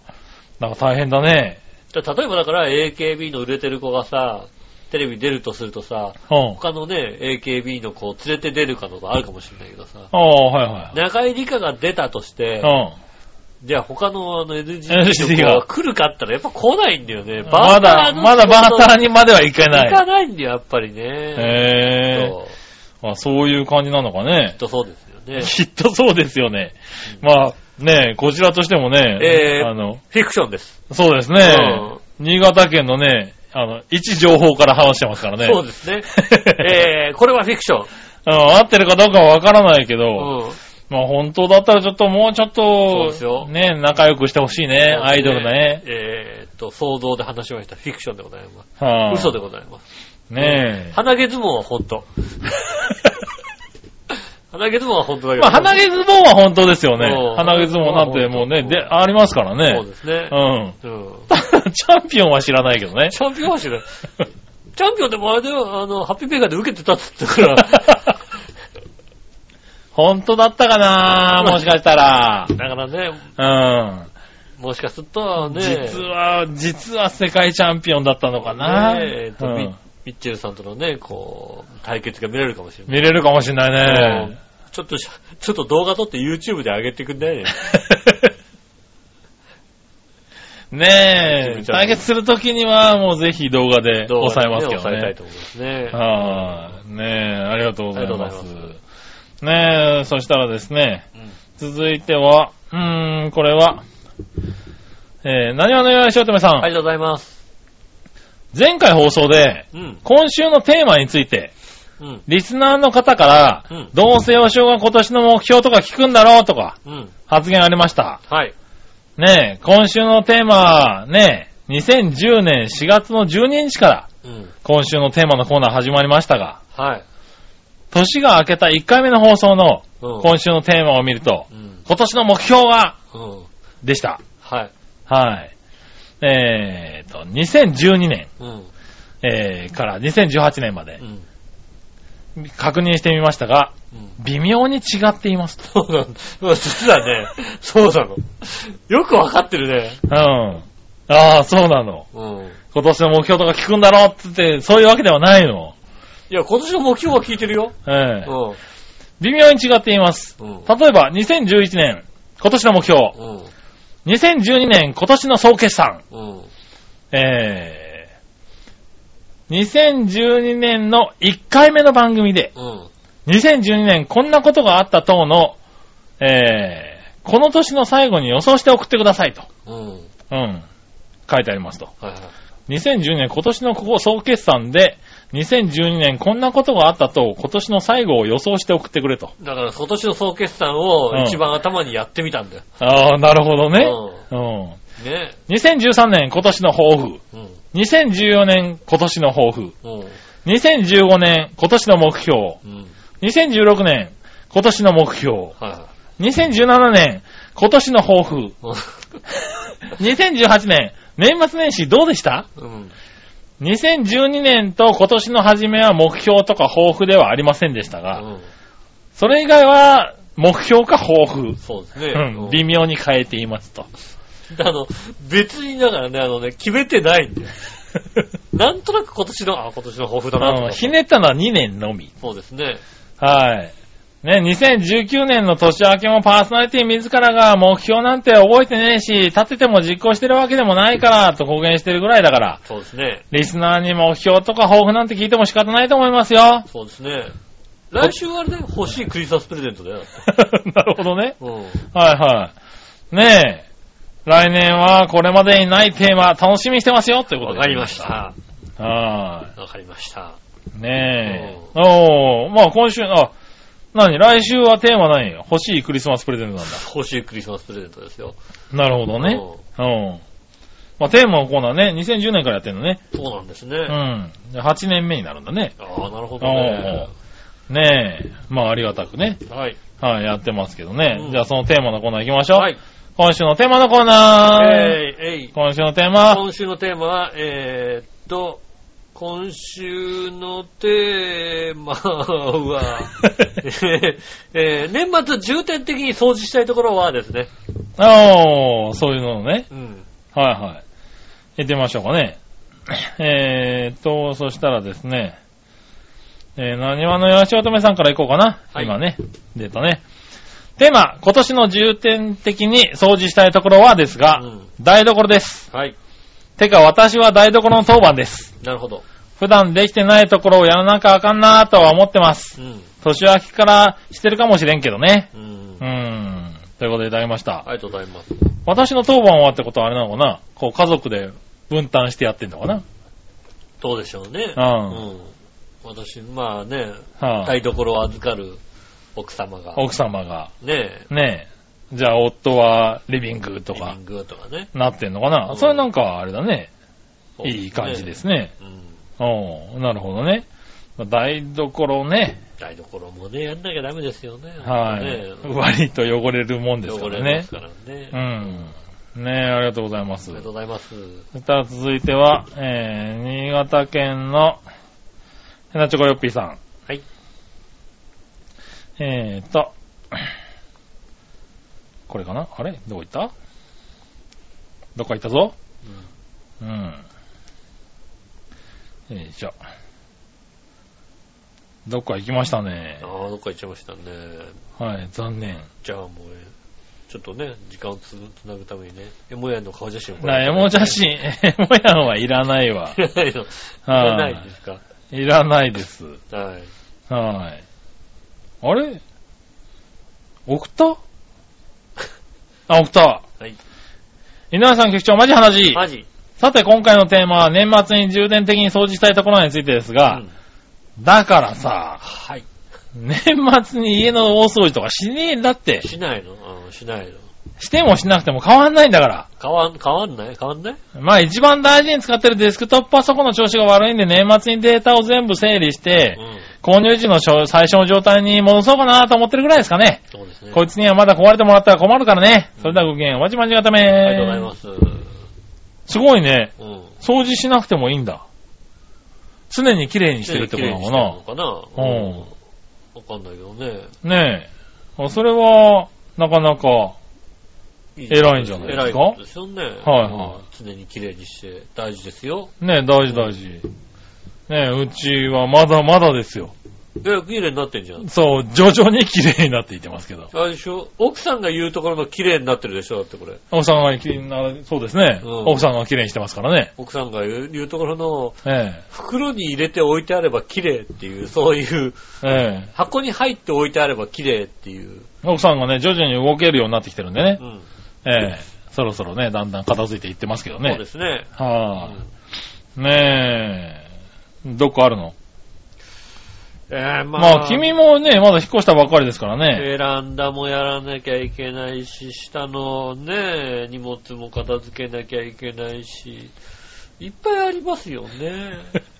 なんか大変だね。例えばだから AKB の売れてる子がさ、テレビ出るとするとさ、うん。他のね、AKB の子を連れて出るかとかあるかもしれないけどさ、ああ、はいはい。中井理香が出たとして、うん。じゃあ他のあの NGT が来るかったらやっぱ来ないんだよね。まだ、まだバーターににまではいかない。行かないんだよ、やっぱりね。へそうえ。あ、そういう感じなのかねきっ。とそうですよね。きっとそうですよね。まあ、ねこちらとしてもね、えーあの、フィクションです。そうですね、新潟県のね、あの、一情報から話してますからね。そうですね。えー、これはフィクション。うん合ってるかどうかはわからないけど、うん。まあ本当だったらちょっともうちょっと、ね、仲良くしてほしいね、アイドルね。えーっと、想像で話しました。フィクションでございます。はあ、嘘でございます。ねえ。鼻毛相撲は本当。鼻毛ズボンは本当だけど。まあ、鼻毛ズボンは本当ですよねうん。鼻毛ズボンなんてもうね、で、ありますからそうね。ですね。うん。うん。チャンピオンは知らないけどね。チャンピオンは知らない。チャンピオンでもあれだよ、あの、ハッピーメーカーで受けてたって言ったから。本当だったかな もしかしたら。だからね、うん。もしかするとね、実は、実は世界チャンピオンだったのかな、ねえっとミうんミッチェルさんとのね、こう、対決が見れるかもしれない。見れるかもしれないね。ちょっとし、ちょっと動画撮って YouTube で上げてくんないね。ねえ、対決するときにはもうぜひ動画で抑えますけどね。抑えたいと思いますね。はい、ねえ、ありがとうございます。ねえ、そしたらですね、うん続いては、うーん、これは、えー、何話のよしおとめさん、ありがとうございます。前回放送で、うん。今週のテーマについて、うん。リスナーの方から、うんどうせ吉尾が今年の目標とか聞くんだろうとかうん。発言ありました。はい。ねえ、今週のテーマは、ねえ、2010年4月の12日からうん。今週のテーマのコーナー始まりましたが、はい。年が明けた1回目の放送のうん。今週のテーマを見ると、うん。今年の目標は、うん。でした。はい。はい。えーと、2012年、うん。えーから2018年までうん。確認してみましたが、うん。微妙に違っています。そうなんだ。ま あ実はね、そうなの。よくわかってるね。うん。ああ、そうなの。うん。今年の目標とか聞くんだろうって言って、そういうわけではないの。いや、今年の目標は聞いてるよ。ええう微妙に違っています。ん。うん。例えば、2011年、今年の目標。うん。2012年、今年の総決算。うん。えー、2012年の1回目の番組で、うん。2012年こんなことがあった等の、えー、この年の最後に予想して送ってくださいと。うん。うん。書いてありますと。はいはい。2010年今年のここ総決算で、2012年こんなことがあったと、今年の最後を予想して送ってくれと。だから今年の総決算を一番頭にやってみたんだよ。ああ、なるほどね。ううん。ね。2013年今年の抱負。うん。2014年今年の抱負。うん。2015年今年の目標。うん。2016年今年の目標。はいは2017年今年の抱負。い。2018年年末年始どうでした？うん。2012年と今年の初めは目標とか抱負ではありませんでしたが、うん。それ以外は目標か抱負。そうですね。うん、微妙に変えていますと。あの、別にだからね、あのね、決めてないんだよ。なんとなく今年の、あ、今年の抱負だなとうんか。ひねったのは2年のみ。そうですね。はい。ね、2019年の年明けもパーソナリティ自らが目標なんて覚えてねえし、立てても実行してるわけでもないから、と公言してるぐらいだから、そうですね。リスナーに目標とか抱負なんて聞いても仕方ないと思いますよ。そうですね。来週はあれだよ、欲しいクリスマスプレゼントだよ。なるほどね。うん。はいはい。ねえ。来年はこれまでにないテーマ楽しみにしてますよということで。わかりまし。た。はわかりました。い。ねえ。おー、まあ今週、あ、何？来週はテーマ何欲しいクリスマスプレゼントなんだ。欲しいクリスマスプレゼントですよ。なるほどね。うん。まあテーマのコーナーね、2010年からやってんのね。そうなんですね。うあん。じゃあ8年目になるんだね。あ、なるほどね。ねえ。まあありがたくね。はい。はい、やってますけどね。うんじゃあそのテーマのコーナー行きましょう。はい。今週のテーマのコーナー。えー、えい。今週のテーマ。今週のテーマは、えーっと、今週のテーマは、えーえー年末重点的に掃除したいところはですね、おー、そういうのね。うん。はいはい。行ってみましょうかね。えーっと、そしたらですね、えー、何話のよしおとめさんから行こうかな。はい今ね、出たね。テーマ、今年の重点的に掃除したいところはですが、うん台所です。はい。てか私は台所の当番です。なるほど。普段できてないところをやらなきゃあかんなとは思ってます。うん。年明けからしてるかもしれんけどね。うんう。ーん。ということでいただきました。ありがとうございます。私の当番はってことはあれなのかな？こう家族で分担してやってんのかな？どうでしょうね。うんうん。私、まあね、はあ、台所を預かる奥様が、奥様が。ねねえ。じゃあ夫はリビングとかリビングとかね。なってんのかな、うんそれなんかあれだね。そういい感じですね。うん。おうなるほどね。まあ台所ね、台所もね、やんなきゃダメですよね。はい。ね割と汚れるもんですからね汚れます。からね。うん。ねえ、ありがとうございますありが。とうございます。そしたら続いては、えー、新潟県の、ヘナチョコヨッピーさん。はい。えーと、これかな？あれ？どこ行った？どっか行ったぞうん。よいしょ。どっか行きましたね。ああ、どっか行っちゃいましたね。はい、残念。じゃあもう、ちょっとね、時間をつつなぐためにね、エモヤンの顔写真をこな、エモ写真、エモヤンはいらないわ。いらないの。いはらないですか？いらないです。はい。はい。あれ？送った？あ、送った。はい。井上さん局長、マジ話。マジ。さて、今回のテーマは年末に重点的に掃除したいところについてですが、うんだからさ、はい。年末に家の大掃除とかしねえんだって。しないの？うん、しないの。してもしなくても変わんないんだから。変わん、変わんない？変わんない？まあ一番大事に使ってるデスクトップパソコンの調子が悪いんで年末にデータを全部整理してう、ん。購入時の最初の状態に戻そうかなと思ってるぐらいですかね。そうですね。こいつにはまだ壊れてもらったら困るからね。それではごきげん、わちまちがため。ありがとうございます。すごいね。うん。掃除しなくてもいいんだ。常に綺麗にしてるってことなのかな。うんわかんないけどね。ねえ。あそれは、なかなか、偉いんじゃないですか？偉いですよね。はいはいうん常に綺麗にして大事ですよ。ねえ、大事大事。ねえ、うちはまだまだですよ。え、綺麗になってんじゃん。そう、徐々に綺麗になっていってますけど。あれでしょ奥さんが言うところの綺麗になってるでしょだってこれ。奥さんがきな、そうですね、うん奥さんが綺麗にしてますからね。奥さんが言う言うところのえ袋に入れて置いてあれば綺麗っていう、そういうえ、ええ。箱に入って置いてあれば綺麗っていう。奥さんがね、徐々に動けるようになってきてるんでねう。ん。ええ。そろそろね、だんだん片付いていってますけどねそうで。すね。はうんい、ねえ。どこあるの？えー、ままあ、君もね、まだ引っ越したばっかりですからね。ベランダもやらなきゃいけないし、下のね、荷物も片付けなきゃいけないし、いっぱいありますよね。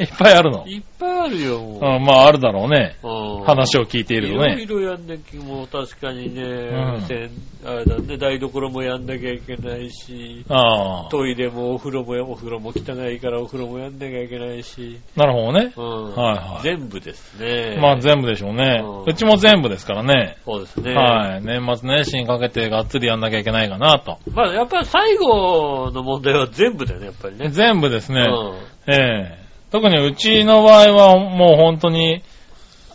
いっぱいあるの。いっぱいあるよ、もう。うん、まあ、あるだろうね。うん話を聞いているといろいね。ろやんなきゃ、もう確かにね、んせんあれだね、台所もやんなきゃいけないし、ああ。トイレもお風呂も、お風呂も汚いからお風呂もやんなきゃいけないし、なるほどね。うん。はいはい全部ですね。まあ、全部でしょうねうん。うちも全部ですからね。そうですね。はい。年末年始にかけてがっつりやんなきゃいけないかなと。まあ、やっぱり最後の問題は全部だよね、やっぱりね。全部ですね。うん。ええ特にうちの場合はもう本当に、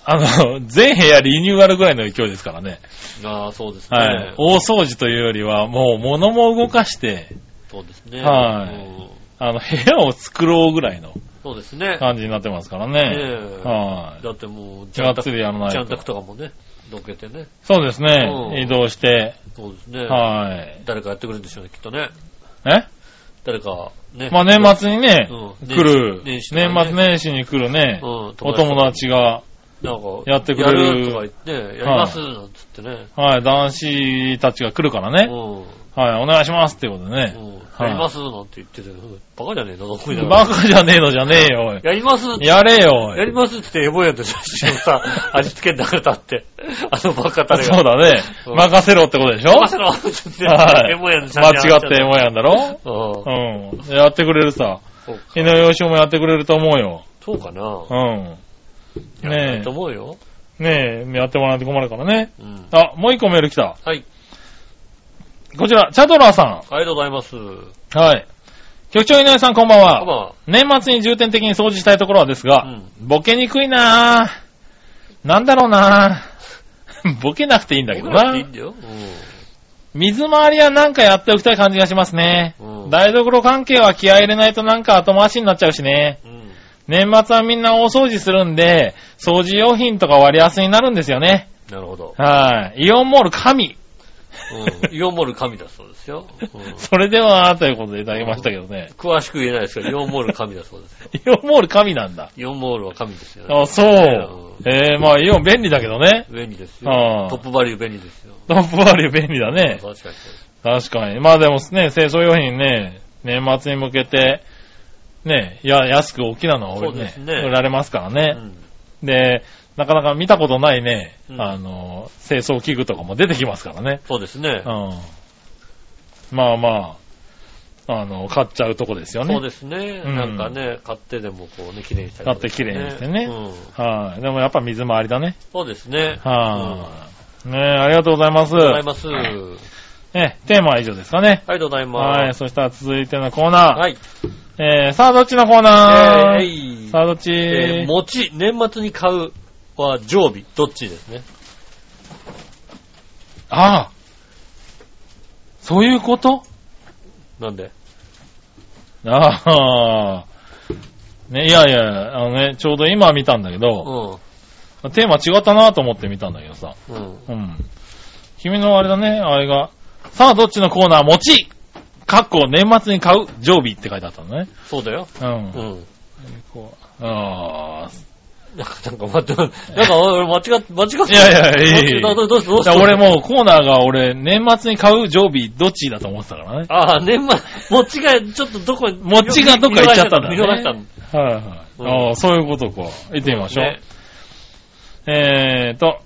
あの、全部屋リニューアルぐらいの勢いですからね。ああ、そうですね。はい。大掃除というよりは、もう物も動かして、そうですね。はいうんあの、部屋を作ろうぐらいのそうですね。感じになってますからねね。えはいだってもう、がっつりやらないとジャンタクとかもね、どけてね。そうですねう。ん移動して、そうですね。はい。誰かやってくれるんでしょうね、きっとね。え？誰か、ね。まあ年末にね、うん。来る、年始年始とかね。年末年始に来るね、うん、お友達が、なんか、やってくれる。やとか言って、やります、なんつってね。はい、男子たちが来るからうん。ね、うん。はい、お願いしますっていうことでね。やりますなんて言ってて、バカじゃねえの、どこにバカじゃねえのじゃねえよ、おい。やりますってやれよ、おい。やりますってエボヤンと写真をさ、味付けんだから立って。あのバカタレが。そうだね。うん任せろってことでしょ？任せろって。エボヤンの写間真違ってもやんだろ？うん。うん。やってくれるさ。井上義雄もやってくれると思うよ。そうかな。うん。ねと思うよ。え。ねえ、やってもらわないと困るからね。うん。あ、もう一個メール来た。はい。こちら、チャドラーさありがとうございます。ん。はい。局長井上さんこんばんは。ま年末に重点的に掃除したいところはですが、うんボケにくいなぁ。なんだろうなぁ。ボケなくていいんだけどないい。んだよ。水回りはなんかやっておきたい感じがしますね。うん。うん。台所関係は気合い入れないとなんか後回しになっちゃうしね。うん。年末はみんな大掃除するんで、掃除用品とか割安になるんですよね。なるほど。はい。イオンモール神。うん。イオンモール神だそうですよ。うん。それでは、ということでいただきましたけどね。詳しく言えないですけど、イオンモール神だそうですよ。イオンモール神なんだ。イオンモールは神ですよね。あ、そう。えー、まあイオン便利だけどね。便利ですあよあ。トップバリュー便利ですよ。トップバリュー便利だね。確かに。確かに。まあでもね、清掃用品ね、年末に向けて、ね、や、安く大きなのをねね売られますからうね。ん。で、なかなか見たことないね、うんあの、清掃器具とかも出てきますからね。そうですねう。ん。まあまあ、あの、買っちゃうとこですよね。そうですね。うんなんかね、買ってでもこうね、綺麗にしたり買って綺麗にしてねうん。はい。でもやっぱ水回りだね。そうですね。はい。ねありがとうございます。ありがとうございます。ねテーマは以上ですかね。ありがとうございはい。ます。そしたら続いてのコーナー。はい。えー、さあどっちのコーナー、えーさあどっち、えー餅、年末に買うは常備、どっちですね？ああ。そういうこと？なんで？ああ。ね、いやいや、あのね、ちょうど今見たんだけうど、ん。テーマ違ったなと思って見たんだけどさ。うん。うん。君のあれだね、あれが、さあどっちのコーナー、餅かっこ年末に買う常備って書いてあったのね。そうだよ。うん。うん。こうああ。なんか、なんか待って、なんか俺間違っ、間違って。いやいやいやいやどうどうどうどうじゃあ俺もうコーナーが俺、年末に買う常備どっちだと思ってたからね。ああ、年末、餅がちょっとどこに。餅がどっか行っちゃったんだね見逃したんだ。はいはい。うんああ、そういうことか。行ってみましょう。ねえーと、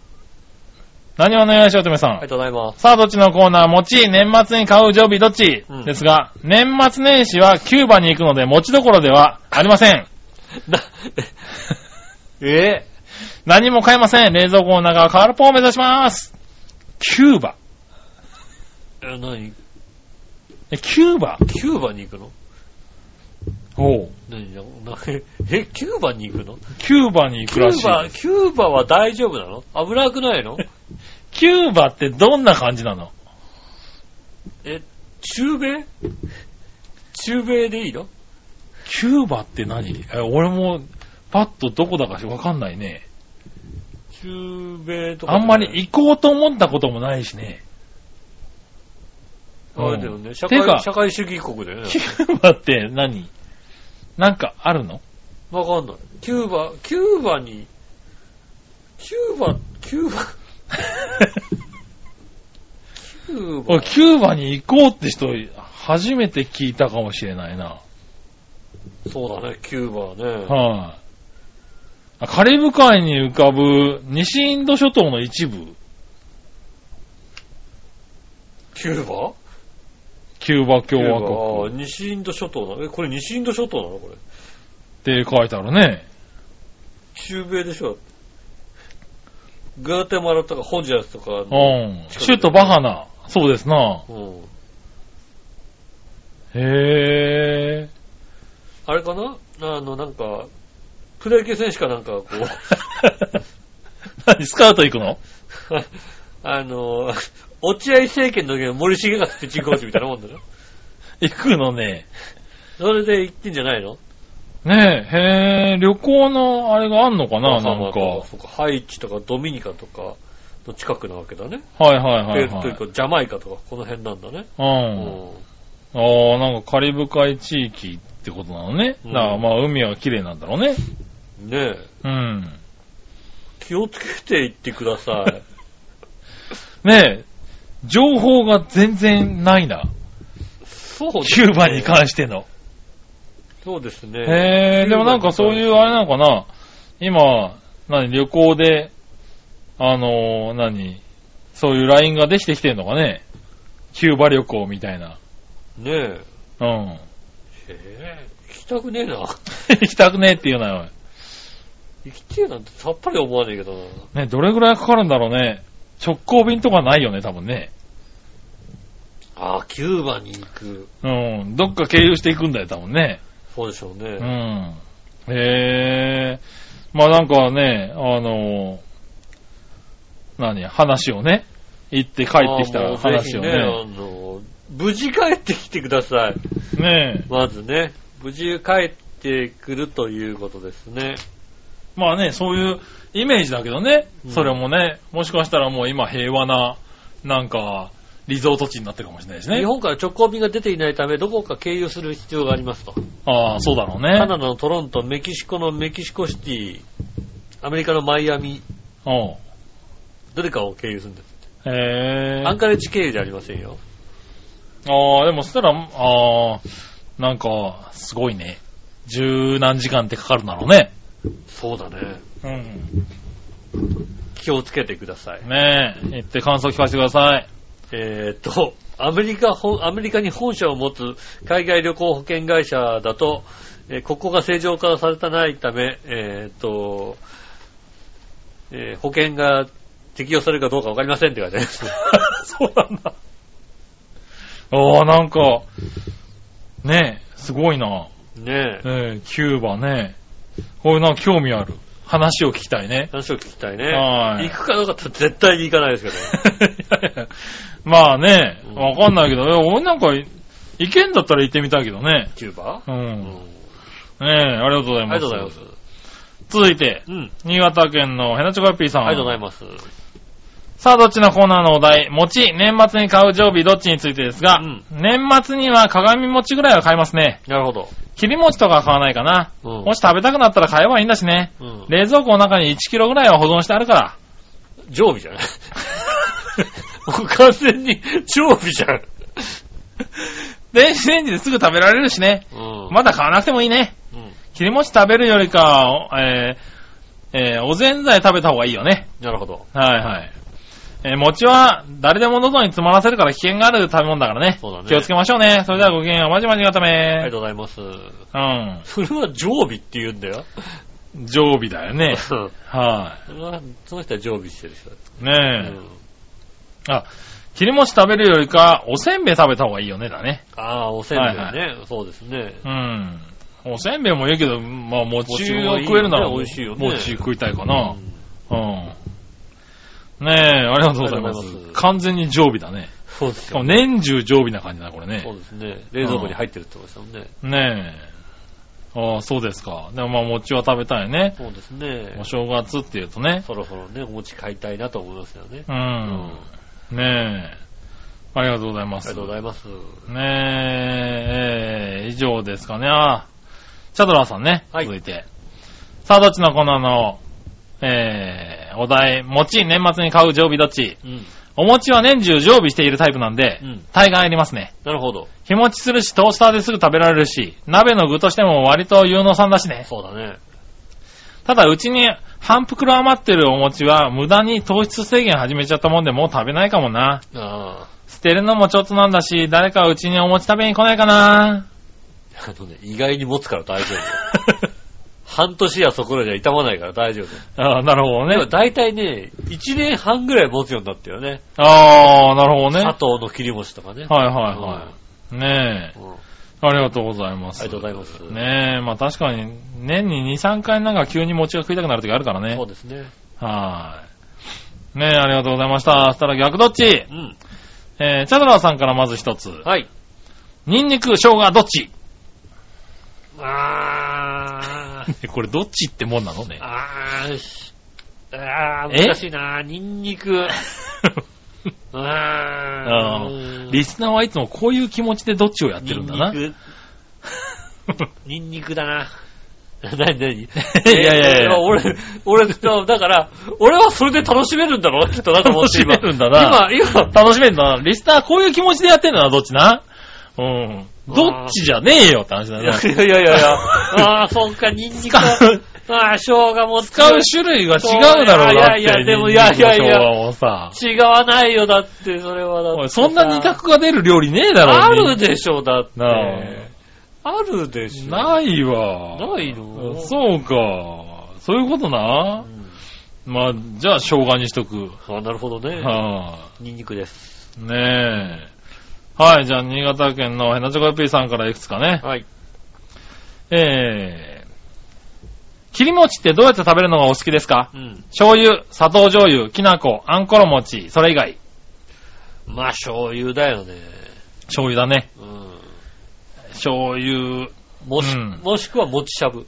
何をお願いしようとめさん。ありがとうございます。さあ、どっちのコーナー、餅、年末に買う常備どっち、うんですが、年末年始はキューバに行くので、餅どころではありません。な、え？何も買えません。冷蔵庫の中はカールポンを目指します。キューバ。え、何？えキューバ？キューバに行くの？おう。何え、キューバに行くの？キューバに行くらしい。キューバ、キューバは大丈夫なの？危なくないの？キューバってどんな感じなの？え、中米？中米でいいの？キューバって何？え俺も、パッとどこだかわかんないね。中米とか。あんまり行こうと思ったこともないしね。あれだよね。社てか会、社会主義国だよねキ。ューバって何？なんかあるの？わかんない。キューバ、キューバに、キューバ、キューバ、キューバ？俺、キューバに行こうって人、初めて聞いたかもしれないな。そうだね、キューバはね。はい、あカリブ海に浮かぶ西インド諸島の一部、キューバ？キューバ共和国西インド諸島なの？え、これ西インド諸島なの？これ。って書いてあるね。中米でしょ？グアテマラとかホジャスとか。うん。首都バハナ。そうですな。うん。へー。あれかな？あの、なんか、プロ野球選手かなんか、こう、何、スカウト行くの？あの、落合政権の時の森重がピッチングコーチみたいなもんだよ。行くのね。それで行ってんじゃないの？ねえ、へー、旅行のあれがあんのかな？なんか。そうか、ハイチとかドミニカとかの近くなわけだね。いはいはいはい。ペルというか、ジャマイカとかこの辺なんだね。う。うんああ、なんかカリブ海地域ってことなのね。うんだからまあ海は綺麗なんだろうね。ん。ねえ、うん。気をつけて行ってください。ねえ、情報が全然ないな。そうですキューバに関しての。そうですね。へえ、でもなんかそういうあれなのかな今、何、旅行で、あのー何、そういう LINE ができてきてんのかねキューバ旅行みたいな。ねえ。うん。へえ、行きたくねえな。行きたくねえっていうのよ。行きてえなんてさっぱり思わねえけどな。ね、どれぐらいかかるんだろうね。直行便とかないよね、多分ね。ああ、キューバに行く。うん。どっか経由していくんだよ、多分ね。そうでしょうね。うん。へえ。まあなんかね、あの何、話をね、行って帰ってきた話をぜひね、あね。の、無事帰ってきてください。ねまずね、無事帰ってくるということですね。まあね、そういうイメージだけどね、うんそれもね、もしかしたらもう今平和な、なんか、リゾート地になってるかもしれないしね日。本から直行便が出ていないため、どこか経由する必要がありますと。ああ、そうだろうカね。ナダのトロント、メキシコのメキシコシティ、アメリカのマイアミ、うん。どれかを経由するんです。へえ。アンカレッジ経由じゃありませんよ。ああ、でもそしたら、ああ、なんか、すごいね。十何時間ってかかるんだろうね。そうだね。うん。気をつけてください。ねえ、行って感想聞かせてください。えーっと、アメリカ本、アメリカに本社を持つ海外旅行保険会社だと、えーここが正常化されてないため、えーっと、えー保険が適用されるかどうかわかりませんって書いてあります。そうなんだ。ああ、なんか、ねえ、すごいな。ねえ。ええキューバね。こういうなんか興味ある。話を聞きたいね。話を聞きたいね。はい行くかどうかって絶対に行かないですけど。いやいやまあねうん、わかんないけど、え俺なんか、行けんだったら行ってみたいけどね。キューバ？う。うんん。ねえ、ありがとうございあます。りがとうございます。続いて、うん。新潟県のヘナチョコヨッピーさん。ありがとうございます。さあ、どっちのコーナーのお題、餅、年末に買う常備、どっちについてですが、うん年末には鏡餅ぐらいは買いますね。なるほど。切り餅とかは買わないかな。うんもし食べたくなったら買えばいいんだしね。うん。冷蔵庫の中に1キロぐらいは保存してあるから。常備じゃないもう完全に常備じゃん。電子レンジですぐ食べられるしね。うん。まだ買わなくてもいいね。うん。切り餅食べるよりか、えーえーおぜんざい食べた方がいいよね。なるほど。はいはい。えー餅は誰でも喉に詰まらせるから危険がある食べ物だからね。そうだね気をつけましょうね。それではごきげんよう。まじまじがたありがめとうございます。うん。それは常備って言うんだよ。常備だよね。うんはそれはその人は常備してる人。ねえ。うんあ、切り餅食べるよりか、おせんべい食べた方がいいよね、だね。ああ、おせんべいはいね。そうですね。うん。おせんべいもいいけど、まあ、餅を食えるなら、美味しいよね餅食いたいかなう。んうん。ねえ、ありがとうございますます。完全に常備だね。そうですよしかも。年中常備な感じだ、これそうね。ですね。冷蔵庫に入ってるってことですもんね。ねえ。ああ、そうですか。でもまあ、餅は食べたいね。そうですねお。正月っていうとね。そろそろね、お餅買いたいなと思いますよね。ううんん。ねえ。ありがとうございます。ありがとうございます。ねえ、えー以上ですかね。あ、チャドラーさんね。はい続いて。さあ、どっちのコーナーの、えー、お題、餅、年末に買う常備どっち？うん。お餅は年中常備しているタイプなんで、うん大概ありますね。なるほど。日持ちするし、トースターですぐ食べられるし、鍋の具としても割と有能さんだしね。そうだね。ただ、うちに半袋余ってるお餅は無駄に糖質制限始めちゃったもんでもう食べないかもな。あ捨てるのもちょっとなんだし、誰かうちにお餅食べに来ないかな。あ。あのね、意外に持つから大丈夫。半年やそこらじゃ傷まないから大丈夫。ああ、なるほどねでも。大体ね、1年半ぐらい持つようになったよね。ああ、なるほどね。砂糖の切り餅とかね。はいはいはい。ねえ。うん。ありがとうございます。ありがとうございます。ねえ、まあ確かに、年に2、3回なんか急に餅が食いたくなる時あるからねそう。ですね。はい。ねえ、ありがとうございました。そしたら逆どっちうん。えー、チャドラーさんからまず一つ。はい。ニンニク、生姜、どっち？あー。これどっちってもんなのね？あーし。あー、え？難しいな。ニンニク。あ あー。ーリスナーはいつもこういう気持ちでどっちをやってるんだな。ニンニク。ニンニクだな。なになにいいやいやいや俺、俺、だから、俺はそれで楽しめるんだろ？うきっとなと思って今。楽しめるんだな今、今、楽しめんだな。リスナーこういう気持ちでやってんだな、どっちな？うん。どっちじゃねえよって話だいやな。いやいやいや、ああ、そうか、ニンニクは。ああ、生姜も使使う種類が違うだろうなって。いやいやでもいやいやいや。違わないよ、だって、それはだってさ。おいそんな二択が出る料理ねえだろ。あるでしょ、だって。なああるでしょ。ないわ。ないの？そうか。そういうことなう。んまあ、じゃあ生姜にしとく。あなるほどね。はニンニクです。あ、ねえ。はい、じゃあ新潟県のヘナチョコヨッピーさんからいくつかね。はい。えー、切り餅ってどうやって食べるのがお好きですか？うん。醤油、砂糖醤油、きな粉、あんころ餅、それ以外。まあ、醤油だよね。醤油だね。うん。醤油。もし、うんもしくはもちしゃぶ。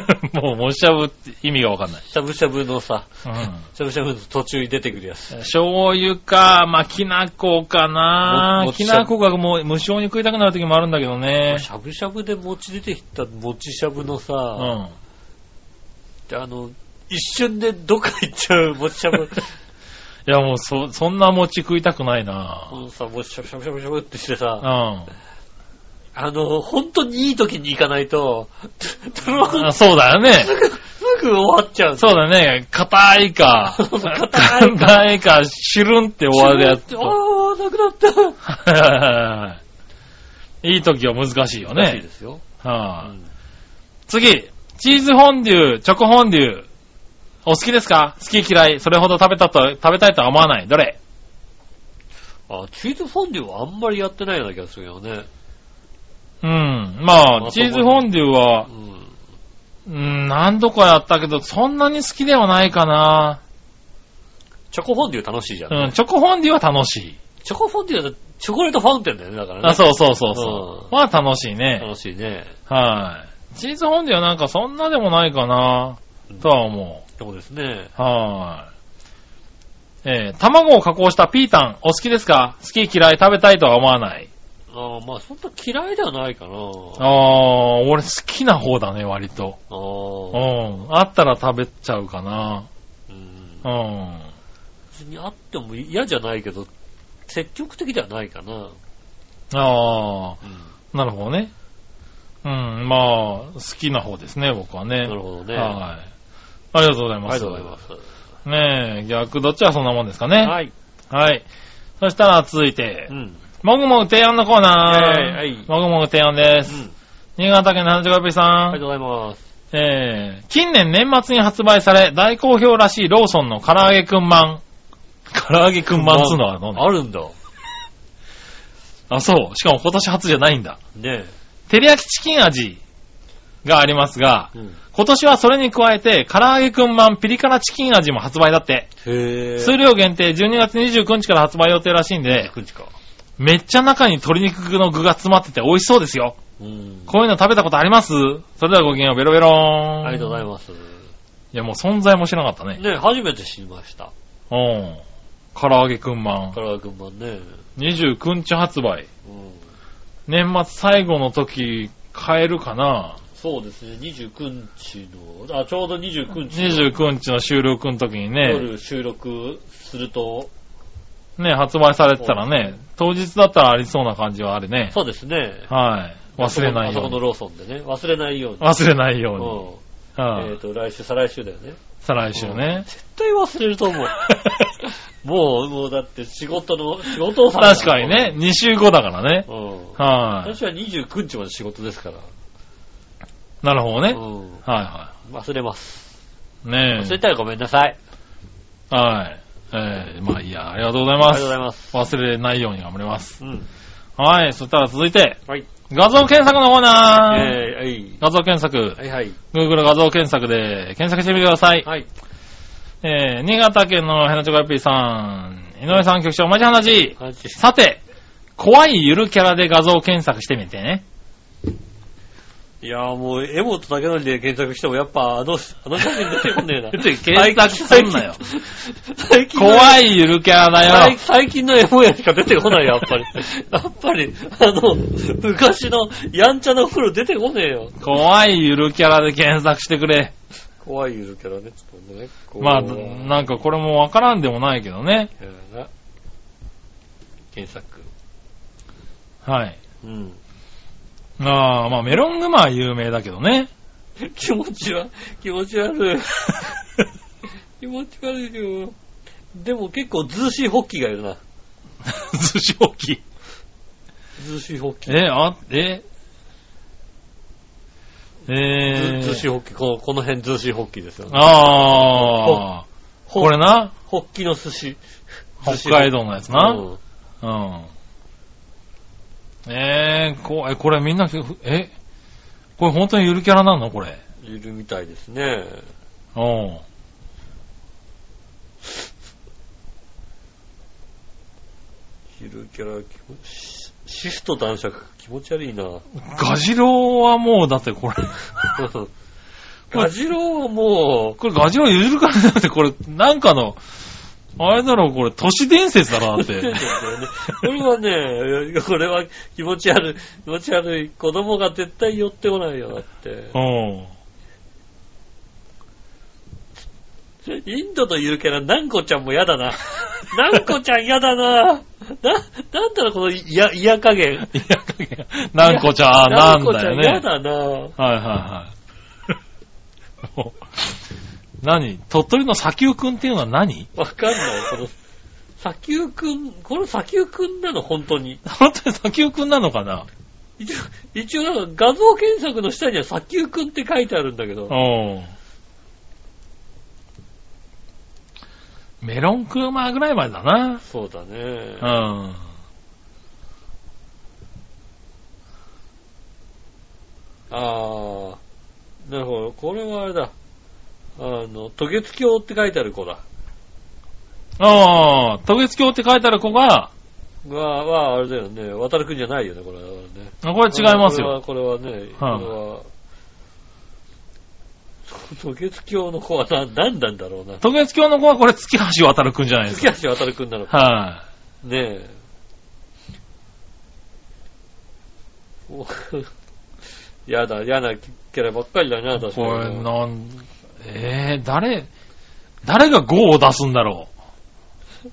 もう、もしゃぶって意味がわかんない。しゃぶしゃぶのさ、うん。しゃぶしゃぶの途中に出てくるやつ。醤油か、まあ、きな粉かなきな粉がもう無性に食いたくなる時もあるんだけどね。しゃぶしゃぶで餅出てきたもちしゃぶのさ、うん。あの、一瞬でどっか行っちゃう もちしゃぶ。いや、もう、そ、そんな餅食いたくないなこのさ、もちしゃぶしゃぶしゃぶしゃぶってしてうさ、ん。あの、本当にいい時に行かないと、す あそうだよね。ぐ終わっちゃう。そうだね。硬いか。硬い硬いか、シュルンって終わるやつあと。あ、なくなった。いい時は難しいよらしいねで。すよ。はあうん次、チーズフォンデュ、チョコフォンデュ。お好きですか？好き嫌い。それほど食べたと、食べたいとは思わない。どれ？あ、チーズフォンデュはあんまりやってないような気がするよね。うん。まあ、チーズフォンデュはう、ん。うん、何度かやったけど、そんなに好きではないかな。チョコフォンデュ楽しいじゃん。うん、チョコフォンデュは楽しい。チョコフォンデュはチョコレートファウンテンだよね、だからね。あ、そうそうそうそう。うんは楽しいね。楽しいね。はい。チーズフォンデュはなんかそんなでもないかな、とは思そうですね。う。はい。えー、卵を加工したピータン、お好きですか？好き嫌い食べたいとは思わない。ああ、まあそんな嫌いではないかな。あー、俺好きな方だね、割と。あうーん。あったら食べちゃうかな。うんうん。別にあっても嫌じゃないけど、積極的ではないかな。あうんー、なるほどね。うん、まあ、好きな方ですね、僕はね。なるほどね。はい。ありがとうございありがます。とうございます。ねえ、逆どっちはそんなもんですかね。はい。はい。そしたら続いてう、ん。もぐもぐ提案のコーナー。はいはいもぐもぐ提案です。うん。新潟県の花ちこぴさん。ありがとうございます。えー、近年年末に発売され大好評らしいローソンの唐揚げくんまん。唐揚げくんまんつうのはどうなのあるんだ。あ、そう。しかも今年初じゃないんだ。ね照り焼きチキン味がありますが、え。うん。今年はそれに加えて、唐揚げくんまんピリ辛チキン味も発売だって。へえ。数量限定12月29日から発売予定らしいんで、くんちか。めっちゃ中に鶏肉の具が詰まってて美味しそうですよ。うん。こういうの食べたことあります？それではごきげんよう、ベロベローン。ありがとうございまます。す。いや、もう存在も知らなかったね。ねえ、初めて知りました。うん。唐揚げくんまん。唐揚げくんまんね。29日発売。うん。年末最後の時、買えるかな？そうですね、29日の、あ、ちょうど29日の ?29 日の収録の時にね、夜収録すると、ね、発売されてたらね、当日だったらありそうな感じはあるね。そうですね。はい。忘れないあそこのように。ローソンでね、忘れないように。忘れないように。うん。はいえっと、来週、再来週だよね。再来週ね。絶対忘れると思う。もう、もうだって仕事の、仕事をさ確かにね、2週後だからね。うん。はい。私は29日まで仕事ですから。なるほどね。うん。は忘れます。いはい。ね忘れたらごめんなさい。え。はい。えー、まあいいや、ありがとうございありがとうございまます。す。忘れないように頑張ります。うん。はい。そしたら続いて、はい。画像検索のコーナー。えー、はい。画像検索。はいはい。Google 画像検索で検索してみてください。はい。えー、新潟県のヘナチョコヨッピーさん、井上さん局長、マジ話。感じさて、怖いゆるキャラで画像検索してみてね。いやーもう、エモと竹のりで検索してもやっぱあの、あの写真出てこねえな。出 て検索すんなよ。最近の怖いゆるキャラだ最よ。最近のエモやしか出てこない、やっぱり。やっぱり、あの、昔のやんちゃな風呂出てこねえよ。怖いゆるキャラで検索してくれ。怖いゆるキャラね、ちょっとね。こうまあ、なんかこれもわからんでもないけどね。検索。はい。うん。ああ、まあメロングマは有名だけどね。気持ちは、気持ち悪い。気持ち悪いよ。でも結構ズーシーホッキーがいるな。寿司置き。ズーシーホッキー。え、あ、え、えズーシー、ーホッキー、このこの辺ズーシーホッキーですよね。ああ、ほこれな、ホッキの寿司。北海道のやつな？うんうん。えー、こえ、これみんな、え、これ本当にゆるキャラなのこれ？いるみたいですね。うん。ゆるキャラ、シシフト男爵、気持ち悪いな。ガジロウはもう、だってこれ、ガジロウはもこれガジロウゆるキャラじゃなくて、これ、なんかの、あれだろう、これ、都市伝説だな、だっう、て。これはね、これは気持ち悪い、気持ち悪い。子供が絶対寄ってこないよ、だって。うん。インドのゆるキャラ、なんこちゃんも嫌だな。なんこちゃん嫌だな。な、なんだろう、この嫌、嫌加減。いや、なんこちゃん、なんこちゃん嫌だよね。だな。はいはいはい。何？鳥取の砂丘くんっていうのは何？わかんない。この、砂丘くん、この砂丘くんなの、本当に。本当に砂丘くんなのかな？一応、一応なんか画像検索の下には砂丘くんって書いてあるんだけど。うん。メロンクーマーぐらいまでだな。そうだねう。ん。あー。なるほど。これはあれだ。あの、渡月橋って書いてある子だ。ああ、渡月橋って書いてある子が、が、は、あれだよね。渡るくんじゃないよね、これはね。あこれ違いますよ。これは、これはね、これは、渡月橋の子はな、何なんだろうな。渡月橋の子はこれ月橋渡るくんじゃないですか。月橋渡るくんなのか。はねえ。お やだ、嫌なキャラばっかりだな、い。確かに。これ、なん、えー、誰、誰が5を出すんだろ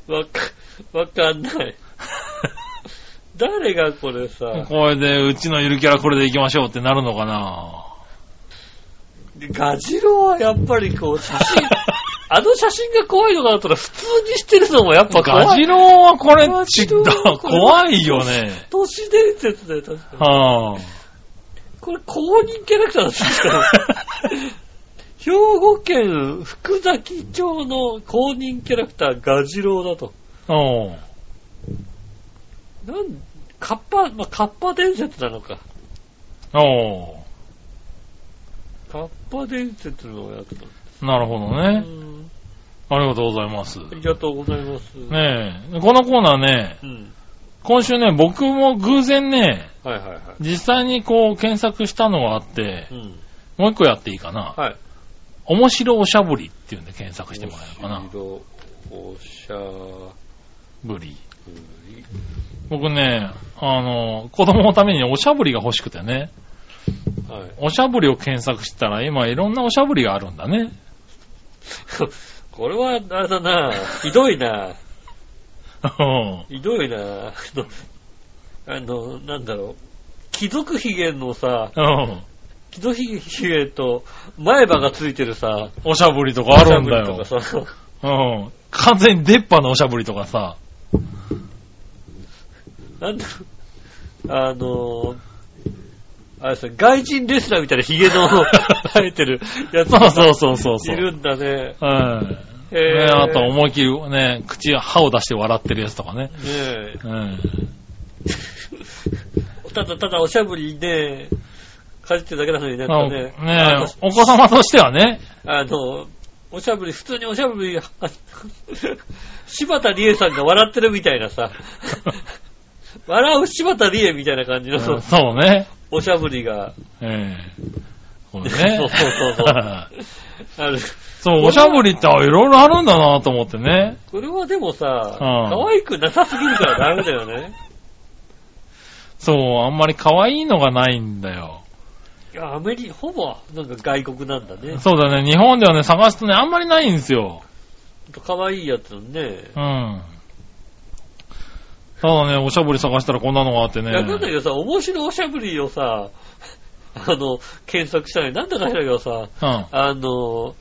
わか、わかんない。誰がこれさ、う。これで、うちのゆるキャラこれで行きましょうってなるのかな？ガジロウはやっぱりこう、写真、あの写真が怖いのかなとら普通にしてるのもやっぱ怖い。ガジロウはこれガちジロウはこれ怖いよね。都市伝説だよ、確かに。はあ。これ公認キャラクターなんですか 兵庫県福崎町の公認キャラクターガジロウだと。うん。なん、カッパ、まあ、カッパ伝説なのか。おカッパ伝説のやつだ。ーなるほどうね。ん。ありがとうございます。ありがとうございます。ねえ、このコーナーね、うん。今週ね、僕も偶然ね、はいはいはい。実際にこう検索したのがあってう、ん。もう一個やっていいかな。はい。面白おしゃぶりっていうんで検索してもらえるかな。面白おしゃぶり。僕ね、あの、子供のためにおしゃぶりが欲しくてね、はい。おしゃぶりを検索したら今いろんなおしゃぶりがあるんだね。これは、あれだなひどいなうんひどいなあの、あの、なんだろう。貴族髭のさ、うん。貴族髭と前歯がついてるさ、おしゃぶりとかあるんだよおしゃぶり。とかさ、うん。完全に出っ歯のおしゃぶりとかさ。なんだろう、あの、あれさ、外人レスラーみたいな髭の 生えてるやつがそうそうそうそう。いるんだね。うん。へぇね、あと思いっきりね、口、歯を出して笑ってるやつとかね。ねえ。うん。ただただおしゃぶりで、かじってるだけなのにね、あねねお子様としてはね。あの、おしゃぶり、普通におしゃぶり、柴田理恵さんが笑ってるみたいなさ、笑う柴田理恵みたいな感じの、うんそうね。おしゃぶりがええ そうね。そうそうそうそうある。そう、おしゃぶりっていろいろあるんだなと思ってね。これはでもさ、ん可愛くなさすぎるからダメだよね。そう、あんまり可愛いのがないんだよ。いや、アメリ、ほぼ、なんか外国なんだね。そうだね、日本ではね、探すとね、あんまりないんですよ。可愛いやつね。うん。ただね、おしゃぶり探したらこんなのがあってね。いや、なんだけどさ、面白いおしゃぶりをさ、あの、検索したらなんだか知らんけどさ、うん。あの、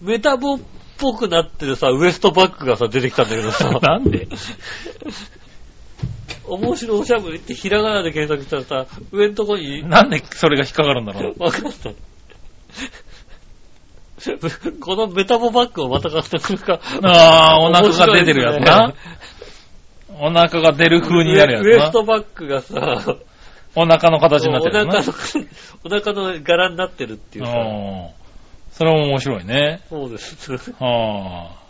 メタボっぽくなってるさ、ウエストバッグがさ、出てきたんだけどさ、なんで？面白いおしゃぶりってひらがなで検索したらさ、上のとこに、なんでそれが引っかかるんだろう。わかった。このメタボバッグをまた買ってくるか。ああ、お腹が出てるやつな。お腹が出る風になるやウエスつトバッグがさ、な。お腹の形になっておるやつ腹な。の、お腹の柄になってるっていうさ。うんそれも面白いね。そうです。はあ。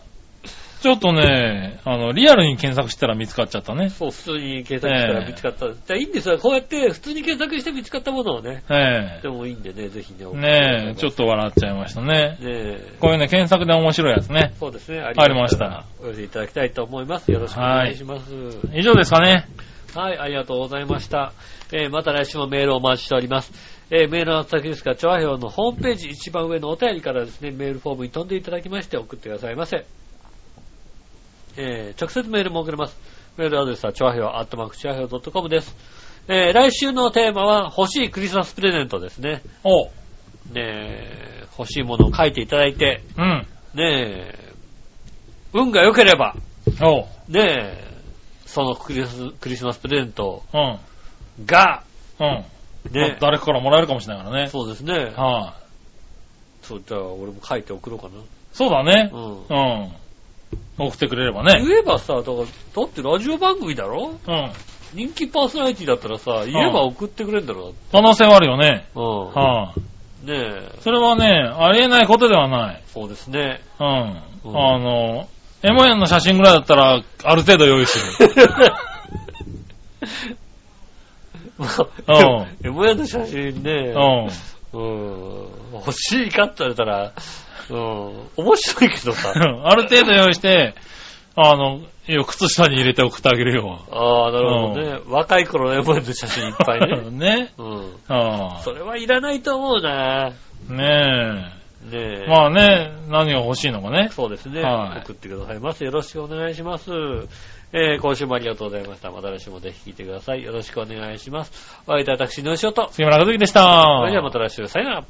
ちょっとね、あの、リアルに検索したら見つかっちゃったね。そう、普通に検索したら見つかった。じゃあいいんですよ。こうやって普通に検索して見つかったものをね。えでもいいんでね、ぜひね。ねえ、ちょっと笑っちゃいましたね。ねえ。こういうね、検索で面白いやつね。そうですね。あありましたお寄せいただきたいと思います。よろしくお願いします。以上ですかね。はい、ありがとうございました。えーまた来週もメールをお待ちしております。えーメールの先ですが、調和表のホームページ一番上のお便りからですね、メールフォームに飛んでいただきまして送ってくださいませ。えー直接メールも送れます。メールアドレスは、調和表、アットマーク、調和表 .com です。えー来週のテーマは、欲しいクリスマスプレゼントですね。おう。ねえ欲しいものを書いていただいて、うん。ねえ運が良ければ、おう。ねえそのクリスクリスマスプレゼントうん。が、うん。ね誰かからもらえるかもしれないからね。そうですね。はい、そう、じゃあ俺も書いて送ろうかそうだね。な。うん。うん。送ってくれればね。言えばさ、だから、だってラジオ番組だろ？うん。人気パーソナリティだったらさ、言えば送ってくれんだろ？可能性はあるよね。う。うん。はい、ねえ、それはね、ありえないことではない。そうですね。うん。うんあの、エモヤンの写真ぐらいだったら、ある程度用意する。エモヤの写真ね、うん。うん、欲しいかって言われたら、うん、面白いけどさ。ある程度用意して、あの、靴下に入れて送ってあげるよ。ああ、なるほどね。若い頃のエモヤの写真いっぱいね。ね。うん。あそれはいらないと思うな。あねねえ。え。まあね、何が欲しいのかね。そうですね、はい送ってくださいます。よろしくお願いします。えー、今週もありがとうございました。また来週もぜひ聞いてください。よろしくお願いします。お会いいたい私、のしおと。杉村和樹でした。それではまた来週、さよなら。